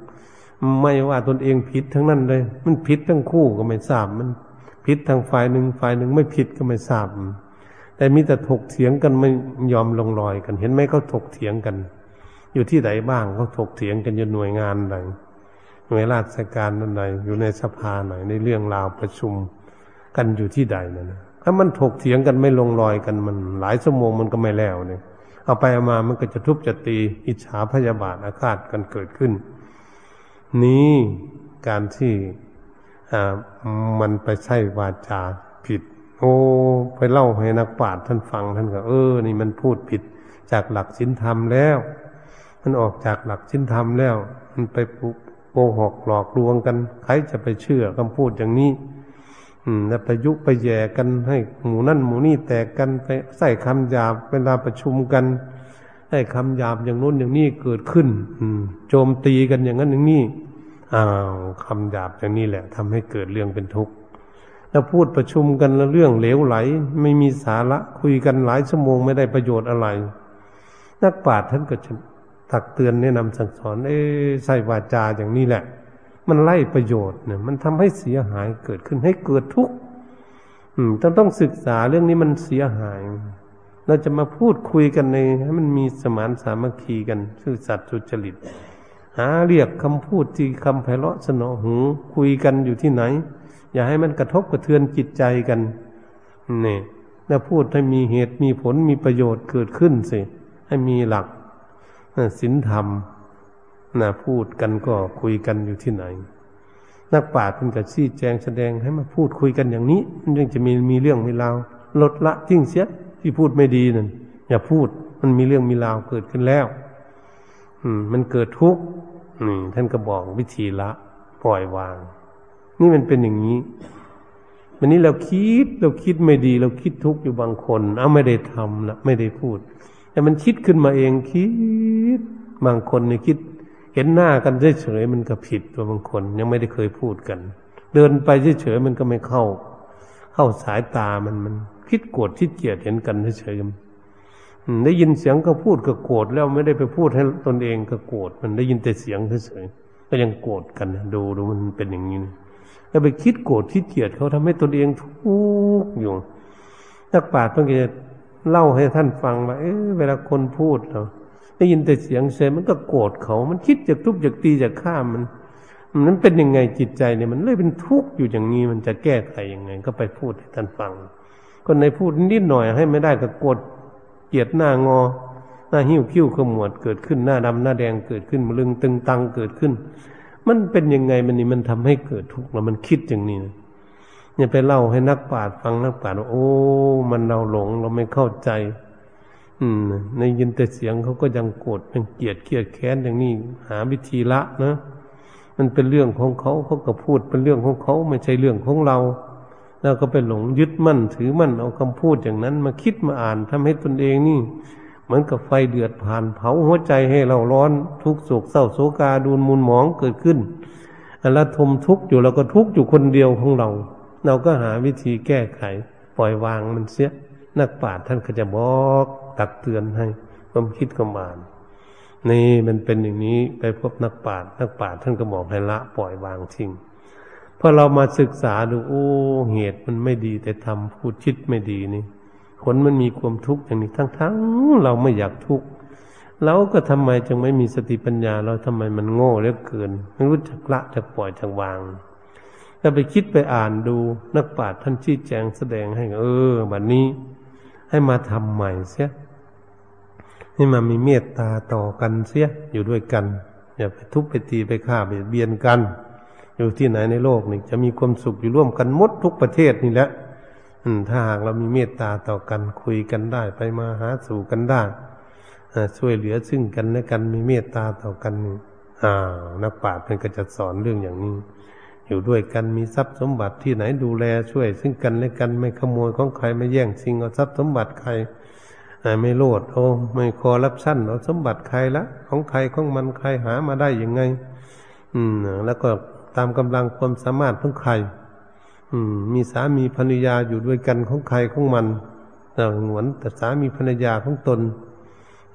ไม่ว่าตนเองผิดทั้งนั้นเลย มันผิดทั้งคู่ก็ไม่ทราบมันผิดทางฝ่ายหนึ่งฝ่ายหนึ่งไม่ผิดก็ไม่ทราบ แต่มีแต่ถกเถียงกันไม่ยอมลงรอยกัน เห็นไหมเขาถกเถียงกัน อยู่ที่ไหนบ้างเขาถกเถียงกันอยู่หน่วยงานใดหน่วยราชการนั่นใดอยู่ในสภาไหนในเรื่องราวประชุมกันอยู่ที่ใดนั่นถ้ามันถกเถียงกันไม่ลงรอยกันมัน หลายชั่วโมงมันก็ไม่แล้วเนี่ย เอาไปเอามามันก็จะทุบจะตีอิจฉาพยาบาทอาฆาตกันเกิดขึ้น นี้การที่มันไปใช้วาจาผิด โอ้ไปเล่าให้นักปราชญ์ท่านฟังท่านก็เออ นี่มันพูดผิดจากหลักศีลธรรมแล้ว มันออกจากหลักศีลธรรมแล้ว มันไปโกหกหลอกลวงกัน ใครจะไปเชื่อคำพูดอย่างนี้ แล้วไปยุไปแย่กันให้หมู่นั่นหมู่นี่แตกกันไปใส่คำหยาบเวลาประชุมกันให้คำหยาบอย่างนู้นอย่างนี้เกิดขึ้นอืมโจมตีกันอย่างนั้นอย่างนี้อ้าวคำหยาบอย่างนี้แหละทำให้เกิดเรื่องเป็นทุกข์แล้วพูดประชุมกันแล้วเรื่องเหลวไหล ไม่มีสาระคุยกันหลายชั่วโมงไม่ได้ประโยชน์อะไร นักปราชญ์ท่านก็จะตักเตือนแนะนำสั่งสอนเอ้ใส่วาจาอย่างนี้แหละ มันไล่ประโยชน์เนี่ยมันทำให้เสียหายเกิดขึ้นให้เกิดทุกข์ต้องต้องศึกษาเรื่องนี้มันเสียหาย เราจะมาพูดคุยกันในให้มันมีสมานสามัคคีกันซื่อสัตย์สุจริต หาเรียกคำพูดที่คำไพเราะสนอหูคุยกันอยู่ที่ไหน อย่าให้มันกระทบกระเทือนจิตใจกันนี่แล้วพูดให้มีเหตุมีผลมีประโยชน์เกิดขึ้นสิให้มีหลักศีลธรรม นะพูดกันก็คุยกันอยู่ที่ไหน นักปราชญ์เป็นกับชี้แจงแสดงให้มาพูดคุยกันอย่างนี้มันยังจะมีมีเรื่องมีราวลดละทิ้งเสียที่พูดไม่ดีนั่นอย่าพูดมันมีเรื่องมีราวเกิดขึ้นแล้ว อืม มันเกิดทุกข์นี่ท่านก็บอกวิธีละ ปล่อยวาง นี่มันเป็นอย่างนี้วันนี้เราคิดเราคิดไม่ดี เราคิดทุกข์อยู่บางคนเอาไม่ได้ทำนะไม่ได้พูด แต่มันคิดขึ้นมาเองคิด บางคนเนี่ยคิด เห็นหน้ากันเฉยๆมันก็ผิดตัวบางคน ยังไม่ได้เคยพูดกัน เดินไปเฉยๆมันก็ไม่เข้า เข้าสายตามันมัน คิดโกรธคิดเกลียดเห็นกันเฉยๆได้ยินเสียงก็พูดก็โกรธแล้วไม่ได้ไปพูดให้ตนเองก็โกรธมันได้ยินแต่เสียงเฉยๆก็ยังโกรธกันดูดูมันเป็นอย่างนี้แล้วไปคิดโกรธคิดเกลียดเขาทำให้ตนเองทุกข์อยู่นักปราชญ์เพิ่งจะเล่าให้ท่านฟังว่าเออเวลาคนพูดเรา ได้ยินแต่เสียงเสียมันก็โกรธเขา มันคิดจากทุบจากตีจากฆ่ามัน มันเป็นยังไงจิตใจเนี่ยมันเลยเป็นทุกข์อยู่อย่างนี้มันจะแก้ไขยังไง ก็ไปพูดให้ท่านฟัง คนในพูดนิดหน่อยให้ไม่ได้ก็โกดเกียดหน้างอ หน้าหิ้วคิ้วขมวดเกิดขึ้นหน้าดำหน้าแดงเกิดขึ้นมลึงตึงตังเกิดขึ้น มันเป็นยังไงมันนี่มันทำให้เกิดทุกข์แล้วมันคิดอย่างนี้นะอย่าไปเล่าให้นักปราชญ์ฟังนักปราชญ์ว่าโอ้ มันเราหลงเราไม่เข้าใจ อืมในยินแต่เสียงเขาก็ยังโกรธยังเกลียดเกลียดแค้นอย่างนี้หาวิธีละนะมันเป็นเรื่องของเขาเขาก็พูดเป็นเรื่องของเขาไม่ใช่เรื่องของเราแล้วก็ไปหลงยึดมั่นถือมั่นเอาคำพูดอย่างนั้นมาคิดมาอ่านทำให้ตนเองนี่ เหมือนกับไฟเดือดผ่านเผาหัวใจให้เราร้อน ทุกโศกเศร้าโศกาดูนมุนหมองเกิดขึ้นแล้วทมทุกข์อยู่เราก็ทุกข์อยู่คนเดียวของเรา เราก็หาวิธีแก้ไข ปล่อยวางมันเสีย นักปราชญ์ท่านก็จะบอกตักเตือนให้ความคิดความอ่านนี่มันเป็นอย่างนี้ไปพบนักปราชญ์นักปราชญ์ท่านก็บอกให้ละปล่อยวางทิ้งพอเรามาศึกษาดูโอ้เหตุมันไม่ดี แต่ทำพูดคิดไม่ดีนี่คนมันมีความทุกข์อย่างนี้ทั้งๆเราไม่อยากทุกข์เราก็ทำไมจึงไม่มีสติปัญญา เราทำไมมันโง่เหลือเกินไม่รู้จักละจักปล่อยจักวางถ้าไปคิดไปอ่านดูนักปราชญ์ท่านชี้แจงแสดงให้ เออบัดนนี้ ให้มาทำใหม่เสียให้มามีเมตตาต่อกันเสียอยู่ด้วยกัน อย่าไปทุบไปตีไปฆ่าไปเบียนกัน อยู่ที่ไหนในโลกนี่จะมีความสุขอยู่ร่วมกันหมดทุกประเทศนี่แหละถ้าหากเรามีเมตตาต่อกันคุยกันได้ ไปมาหาสู่กันได้ช่วยเหลือซึ่งกันและกันมีเมตตาต่อกันอ่านักปราชญ์เพิ่นก็จะสอนเรื่องอย่างนี้ อยู่ด้วยกันมีทรัพย์สมบัติที่ไหนดูแลช่วย ซึ่งกันและกันไม่ขโมยของใครไม่แย่งชิงเอาทรัพย์สมบัติใครไม่โลดโอ้ไม่คอรับชั้นเอาสมบัติใครละของใครของมันใครหามาได้ยังไง อืม แล้วก็ตามกำลังความสามารถของใคร อืม มีสามีภรรยาอยู่ด้วยกันของใครของมันแต่หวนแต่สามีภรรยาของตน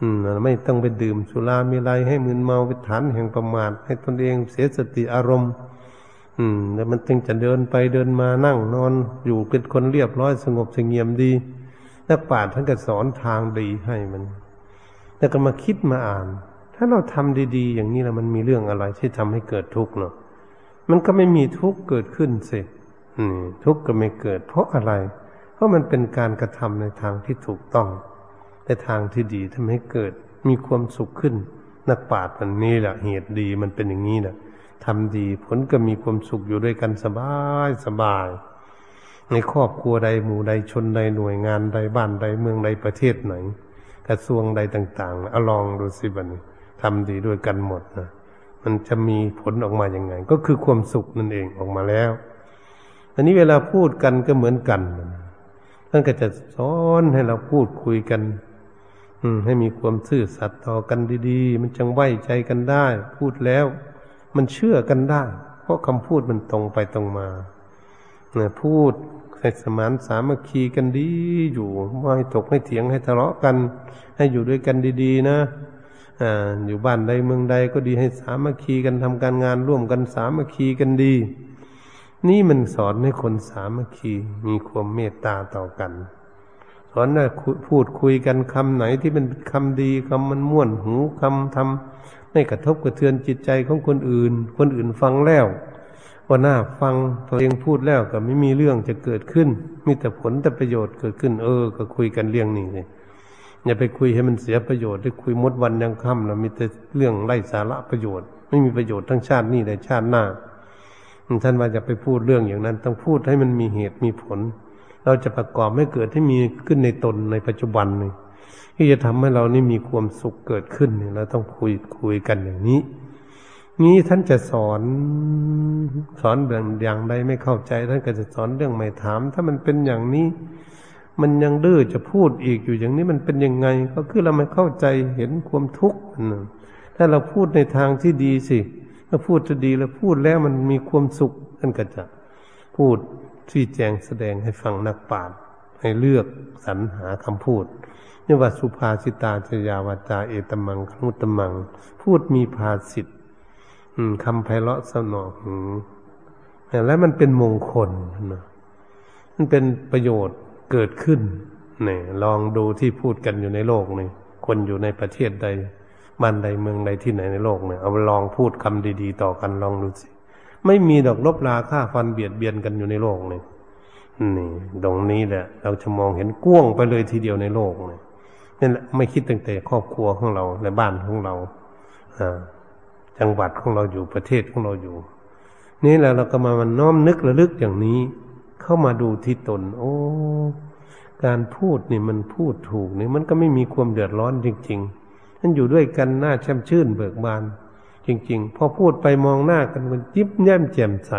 อืม ไม่ต้องไปดื่มสุรามีไรให้มึนเมาไปฐานแห่งประมาทให้ตนเองเสียสติอารมณ์ อืม แล้วมันจึงจะเดินไปเดินมานั่งนอน อยู่เป็นคนเรียบร้อยสงบสงเงียมดี นักปราชญ์ท่านก็สอนทางดีให้มัน แล้วก็มาคิดมาอ่าน ถ้าเราทำดี ๆ อย่างนี้แล้วมันมีเรื่องอะไรที่ทำให้เกิดทุกข์เนาะมันก็ไม่มีทุกข์เกิดขึ้นสร็จทุกข์ก็ไม่เกิด เพราะอะไร เพราะมันเป็นการกระทำในทางที่ถูกต้องในทางที่ดีทำให้เกิด มีความสุขขึ้น นักปราชญ์มันนี่แหละเหตุดีมันเป็นอย่างนี้แหละ ทำดี ผลก็มีความสุขอยู่ด้วยกันสบายสบาย ในครอบครัวใดหมู่ใดชนใดหน่วยงานใดบ้านใดเมืองใดประเทศไหน กระทรวงใดต่างๆเอาลองดูสิบันทำดีด้วยกันหมดนะมันจะมีผลออกมาอย่างไง ก็คือความสุขนั่นเองออกมาแล้วอันนี้เวลาพูดกันก็เหมือนกันท่านก็จะสอนให้เราพูดคุยกัน อืให้มีความซื่อสัตย์ต่อกันดี ๆ มันจังไว้ใจกันได้ พูดแล้ว มันเชื่อกันได้ เพราะคำพูดมันตรงไปตรงมาเนี่ยพูดให้สมานสามัคคีกันดีอยู่ไม่ให้ตกไม่เถียงให้ทะเลาะกัน ให้อยู่ด้วยกันดีๆ นะอ่าอยู่บ้านใดเมืองใดก็ดีให้สามัคคีกันทำการงานร่วมกันสามัคคีกันดี นี่มันสอนให้คนสามัคคีมีความเมตตาต่อกัน อนให้พูดคุยกันคำไหนที่มันคำดีคำมันม่วนหูคำทำไม่กระทบกระเทือนจิตใจของคนอื่น คนอื่นฟังแล้วว่าน้าฟังตัวเองพูดแล้วก็ไม่มีเรื่องจะเกิดขึ้น มีแต่ผลแต่ประโยชน์เกิดขึ้น เออ ก็คุยกันเรื่องนี้เลยอย่าไปคุยให้มันเสียประโยชน์ได้คุยมดวันยังค่ำแล้วมีแต่เรื่องไร้สาระประโยชน์ ไม่มีประโยชน์ทั้งชาตินี้และชาติหน้าท่านว่าจะไปพูดเรื่องอย่างนั้น ต้องพูดให้มันมีเหตุมีผล เราจะประกอบให้เกิดให้มีขึ้นในตนในปัจจุบันนี่ที่จะทำให้เรานี่มีความสุขเกิดขึ้นเนี่ยเราต้องคุยคุยกันอย่างนี้ นี้ท่านจะสอนสอนเรื่องอย่างใดไม่เข้าใจ ท่านก็จะสอนเรื่องไม่ถาม ถ้ามันเป็นอย่างนี้ มันยังดื้อจะพูดอีกอยู่อย่างนี้มันเป็นยังไง ก็คือเราไม่เข้าใจเห็นความทุกข์ถ้าเราพูดในทางที่ดีสิถ้าพูดจะดีแล้วพูดแล้วมันมีความสุขท่านก็จะพูด ที่แจงแสดงให้ฟังนักปราชญ์ให้เลือกสรรหาคำพูดนี่ว่าสุภาสิตาจยาวาจาเอตมังคมุตมัง พูดมีภาสิทธิ์คำไพเราะสนอหูและมันเป็นมงคลนะมันเป็นประโยชน์เกิดขึ้นเนี่ยลองดูที่พูดกันอยู่ในโลกนี่คนอยู่ในประเทศใดบ้านใดเมืองใดที่ไหนในโลกเนี่ยเอาลองพูดคำดี ๆ ต่อกันลองดูสิ ไม่มีดอกลบลาค่าฟันเบียดเบียนกันอยู่ในโลกนี่นี่ตรงนี้แหละ เราจะมองเห็นกว้างไปเลยทีเดียวในโลกเนี่ยนี่แหละไม่คิดตั้งแต่ครอบครัวของเราในบ้านของเราอ่าจังหวัดของเราอยู่ประเทศของเราอยู่ นี่แหละเราก็มามันน้อมนึกระลึกอย่างนี้ เข้ามาดูที่ตน โอ้การพูดนี่มันพูดถูกนี่มันก็ไม่มีความเดือดร้อนจริง ๆ นั่นอยู่ด้วยกันหน้าแช่มชื่นเบิกบาน จริง ๆ พอพูดไปมองหน้ากันมันยิ้มแย้มแจ่มใส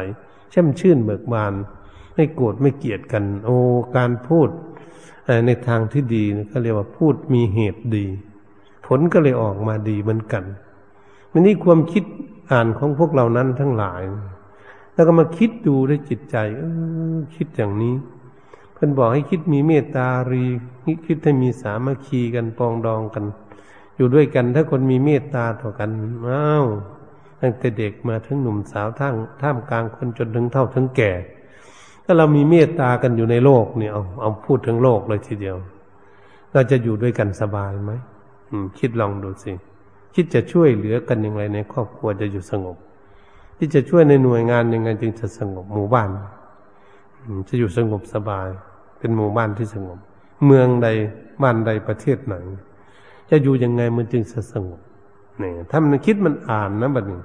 แช่มชื่นเบิกบาน ไม่โกรธไม่เกลียดกัน โอ้การพูดในทางที่ดีก็เรียกว่าพูดมีเหตุดี ผลก็เลยออกมาดีเหมือนกันมันนี่ความคิดอ่านของพวกเรานั้นทั้งหลาย แล้วก็มาคิดดูด้วยจิตใจเออคิดอย่างนี้เพื่อนบอกให้คิดมีเมตตารีคิดให้มีสามัคคีกันปองดองกัน อยู่ด้วยกัน ถ้าคนมีเมตตาต่อกันอ้าวตั้งแต่เด็กมาถึงหนุ่มสาวท่ามท่ามกลางคนจนถึงเท่าถึงแก่ ถ้าเรามีเมตตากันอยู่ในโลกเนี่ยเอาเอาพูดถึงโลกเลยทีเดียว เราจะอยู่ด้วยกันสบายไหมคิดลองดูสิคิดจะช่วยเหลือกันอยังไงในครอบครัวจะอยู่สงบ ที่จะช่วยในหน่วยงานยังไงจึงจะสงบหมู่บ้านจะอยู่สงบสบาย เป็นหมู่บ้านที่สงบ เมืองใดบ้านใดประเทศไหน จะอยู่ยังไงมันจึงสงบเนี่ยถ้ามันคิดมันอ่านนะบัดนี้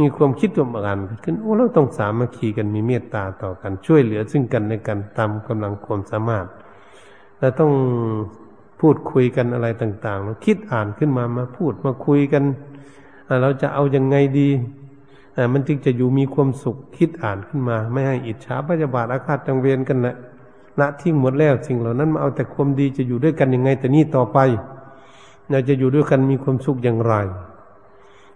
มีความคิดตัวอ่านขึ้นโอ้เราต้องสามัคคีกันมีเมตตาต่อกันช่วยเหลือซึ่งกันในกันตามกำลังความสามารถเราต้องพูดคุยกันอะไรต่างๆเราคิดอ่านขึ้นมามาพูดมาคุยกันเราจะเอายังไงดีมันจึงจะอยู่มีความสุขคิดอ่านขึ้นมา ไม่ให้อิจฉาพยาบาทอาฆาตจังเวรกันนะละทิ้งหมดแล้วสิ่งเหล่านั้นมาเอาแต่ความดีจะอยู่ด้วยกันยังไง แต่นี่ต่อไป เราจะอยู่ด้วยกันมีความสุขอย่างไร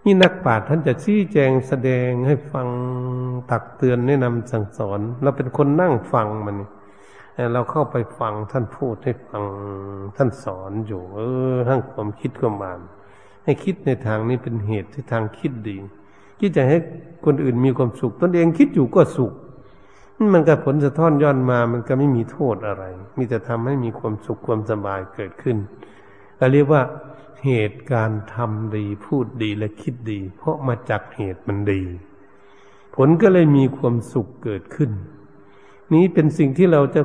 นี่นักปราชญ์ท่านจะชี้แจงแสดงให้ฟังตักเตือนแนะนำสั่งสอน เราเป็นคนนั่งฟังมันเราเข้าไปฟังท่านพูดให้ฟังท่านสอนอยู่ เออทั้งความคิดความอ่าน ให้คิดในทางนี้เป็นเหตุที่ทางคิดดีคิดจะให้คนอื่นมีความสุข ตนเองคิดอยู่ก็สุขมันก็ผลสะท้อนย้อนมา มันก็ไม่มีโทษอะไร มีแต่ทำให้มีความสุขความสบายเกิดขึ้น ก็เรียกว่าเหตุการทำดีพูดดีและคิดดี เพราะมาจากเหตุมันดี ผลก็เลยมีความสุขเกิดขึ้น นี้เป็นสิ่งที่เราจะ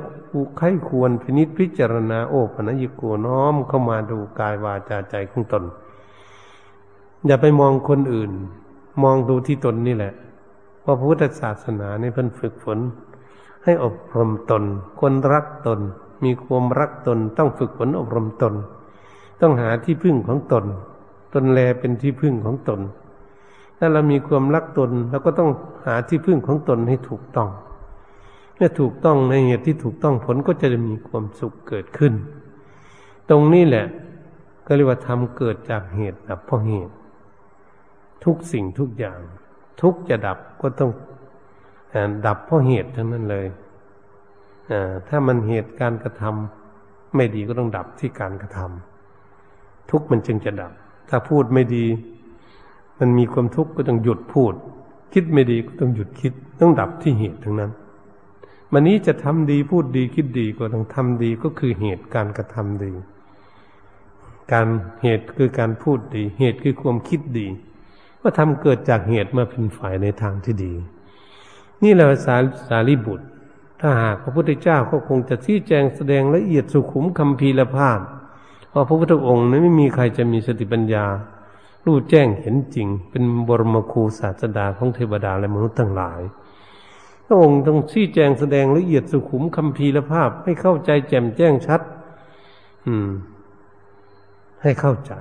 ใครควรพินิจพิจารณาโอปัญญโกน้อมเข้ามาดูกายวาจาใจของตน อย่าไปมองคนอื่น มองดูที่ตนนี่แหละว่าพุทธศาสนาในเพิ่นฝึกฝน ให้อบรมตน คนรักตน มีความรักตนต้องฝึกฝนอบรมตน ต้องหาที่พึ่งของตน ตนแลเป็นที่พึ่งของตน ถ้าเรามีความรักตนเราก็ต้องหาที่พึ่งของตนให้ถูกต้อง เมื่อถูกต้องในเหตุที่ถูกต้องผลก็จะมีความสุขเกิดขึ้น ตรงนี้แหละก็เรียกว่าทำเกิดจากเหตุดับเพราะเหตุ ทุกสิ่งทุกอย่าง ทุกจะดับก็ต้องดับเพราะเหตุทั้งนั้นเลยถ้ามันเหตุการกระทำไม่ดีก็ต้องดับที่การกระทำ ทุกข์มันจึงจะดับ ถ้าพูดไม่ดี มันมีความทุกข์ก็ต้องหยุดพูด คิดไม่ดีก็ต้องหยุดคิด ต้องดับที่เหตุทั้งนั้นวันนี้จะทำดีพูดดีคิดดีก็ต้องทำดีก็คือเหตุการกระทำดี การเหตุคือการพูดดี เหตุคือความคิดดีว่าทำเกิดจากเหตุมาเป็นฝ่ายในทางที่ดี นี่แหละสาสารีบุตร ถ้าหากพระพุทธเจ้าก็คงจะชี้แจงแสดงละเอียดสุขุมคำพีละภาพ ราะพระพุทธองค์นั้นไม่มีใครจะมีสติปัญญา รู้แจ้งเห็นจริง เป็นบรมครูศาสดาของเทวดาและมนุษย์ทั้งหลาย พระองค์ต้องชี้แจงแสดงละเอียดสุขุมคำพีละภาพให้เข้าใจแจ่มแจ้งชัด อืม ให้เข้าใจ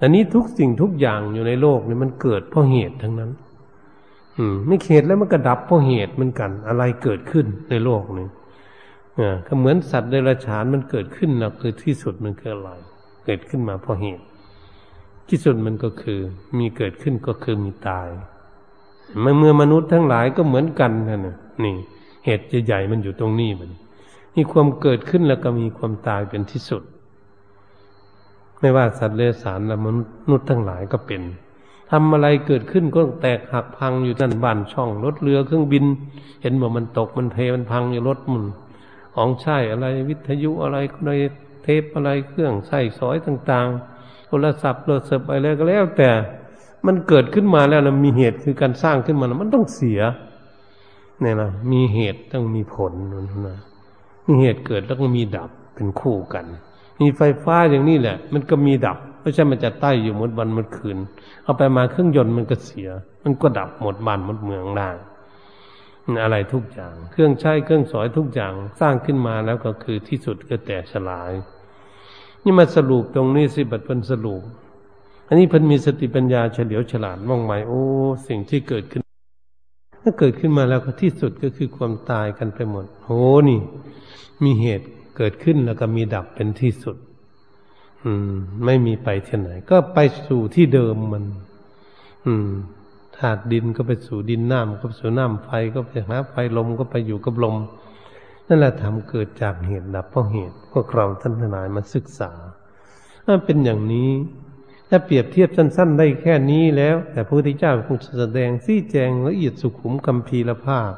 อันนี้ทุกสิ่งทุกอย่างอยู่ในโลกนี่มันเกิดเพราะเหตุทั้งนั้น อืม ไม่เหตุแล้วมันก็ดับเพราะเหตุเหมือนกัน อะไรเกิดขึ้นในโลกนี้อ่ ก็เหมือนสัตว์เดรัจฉานมันเกิดขึ้นนะคือที่สุดมันคืออะไรเกิดขึ้นมาเพราะเหตุ ที่สุดมันก็คือ มีเกิดขึ้นก็คือมีตายเมื่อเมื่อมนุษย์ทั้งหลายก็เหมือนกันนั่นน่ะนี่ เหตุใหญ่ๆมันอยู่ตรงนี้มันมีความเกิดขึ้นแล้วก็มีความตายเป็นที่สุด ไม่ว่าสัตว์เลสารและมนุษย์ทั้งหลายก็เป็นทำอะไรเกิดขึ้นก็แตกหักพังอยู่นั่นบ้านช่องรถเรือเครื่องบิน เห็นว่ามันตกมันเพมันพังอยู่รถมัน ของใช้อะไรวิทยุอะไรอะไรเทปอะไรเครื่องใส่สอยต่างๆ โทรศัพท์โทรศัพท์อะไรก็แล้ว แต่มันเกิดขึ้นมาแล้วนะมีเหตุคือการสร้างขึ้นมานะมันต้องเสียเนี่ยนะมีเหตุต้องมีผลนะมีเหตุเกิดแล้วก็มีดับเป็นคู่กัน มีไฟฟ้าอย่างนี้แหละ มันก็มีดับไม่ใช่มันจะใต้อยู่หมดวันหมดคืน เอาไปมาเครื่องยนต์มันก็เสีย มันก็ดับหมดบ้านหมดเมืองล่าง อะไรทุกอย่าง เครื่องใช้เครื่องสอยทุกอย่างสร้างขึ้นมาแล้วก็คือที่สุดก็แตกสลาย นี่มาสรุปตรงนี้สิบัดเป็นสรุป อันนี้เพิ่นมีสติปัญญาเฉลียวฉลาดว่องไวโอ้สิ่งที่เกิดขึ้นถ้าเกิดขึ้นมาแล้วก็ที่สุดก็คือความตายกันไปหมดโอ้นี่ มีเหตุเกิดขึ้นแล้วก็มีดับเป็นที่สุด อืม ไม่มีไปที่ไหน ก็ไปสู่ที่เดิมมัน อืม ธาตุดินก็ไปสู่ดินน้ำก็ไปสู่น้ำไฟก็ไปหาไฟลมก็ไปอยู่กับลม นั่นแหละทำเกิดจากเหตุดับเพราะเหตุพวกเราท่านทนายมาศึกษาถ้าเป็นอย่างนี้ถ้าเปรียบเทียบสั้น ๆ ได้แค่นี้แล้ว แต่พระพุทธเจ้าคงแสดงซี่แจงละเอียดสุขุมคำพีละภาพ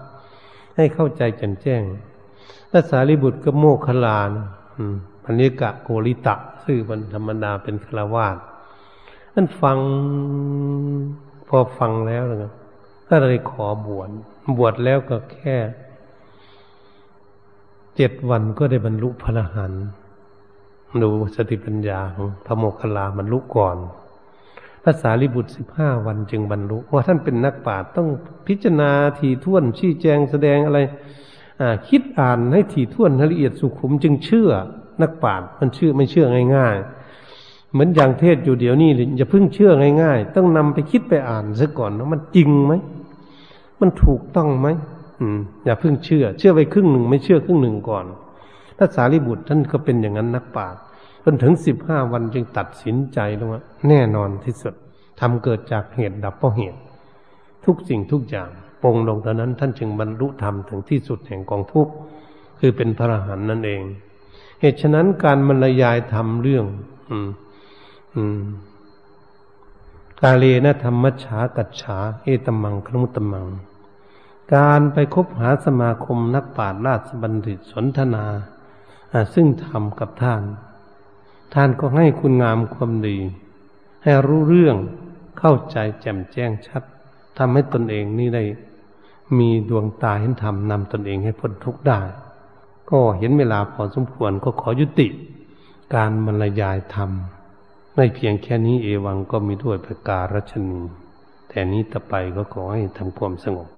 ให้เข้าใจแจ่มแจ้งถ้าสารีบุตรก็โมคลานพันิกะโกริตะ ซื่อมันธรรมดาเป็นคารวาสนั่นฟัง พอฟังแล้วนะครับก็เลยขอบวชบวชแล้วก็แค่เจ็ดวันก็ได้บรรลุพระอรหันต์ดูสติปัญญาของพระโมคคัลลาบรรลุก่อนภาษาลิบุตรสิบห้าวันจึงบรรลุว่าท่านเป็นนักปราชญ์ต้องพิจารณาทีท่วนชี้แจงแสดงอะไรคิดอ่านให้ถี่ถ้วนละเอียดสุขุมจึงเชื่อนักปราชญ์มันเชื่อไม่เชื่อง่าย ๆ เหมือนอย่างเทศอยู่เดี๋ยวนี้อย่าเพิ่งเชื่อง่ายๆ ต้องนำไปคิดไปอ่านซะก่อนว่ามันจริงไหมมันถูกต้องไหมอืมอย่าเพิ่งเชื่อ เชื่อไปครึ่งหนึ่งไม่เชื่อครึ่งหนึ่งก่อนถ้าสารีบุตรท่านก็เป็นอย่างนั้นนักปราชญ์จนถึงสิบห้าวันจึงตัดสินใจล้วว่าแน่นอนที่สุดทำเกิดจากเหตุดับเพราะเหตุ ทุกสิ่งทุกอย่างปรงลงตอนนั้นท่านจึงบรรลุธรรมถึงที่สุดแห่งกองทุกข์คือเป็นพระอรหันต์นั่นเอง เหตุฉะนั้นการบรรยายทำเรื่อง อืม กาเลนะธรรมชากัจฉาเอตมังครุตมัง การไปคบหาสมาคมนักปราชญ์ราชบัณฑิตสนทนา ซึ่งทำกับท่าน ท่านก็ให้คุณงามความดี ให้รู้เรื่องเข้าใจแจ่มแจ้งชัดทำให้ตนเองนี่ได้มีดวงตาเห็นธรรมนำตนเองให้พ้นทุกข์ได้ ก็เห็นเวลาพอสมควรก็ขอยุติการบรรยายธรรม ไม่เพียงแค่นี้เอวังก็มีด้วยประการรัชนีแต่นี้ต่อไปก็ขอให้ทำความสงบ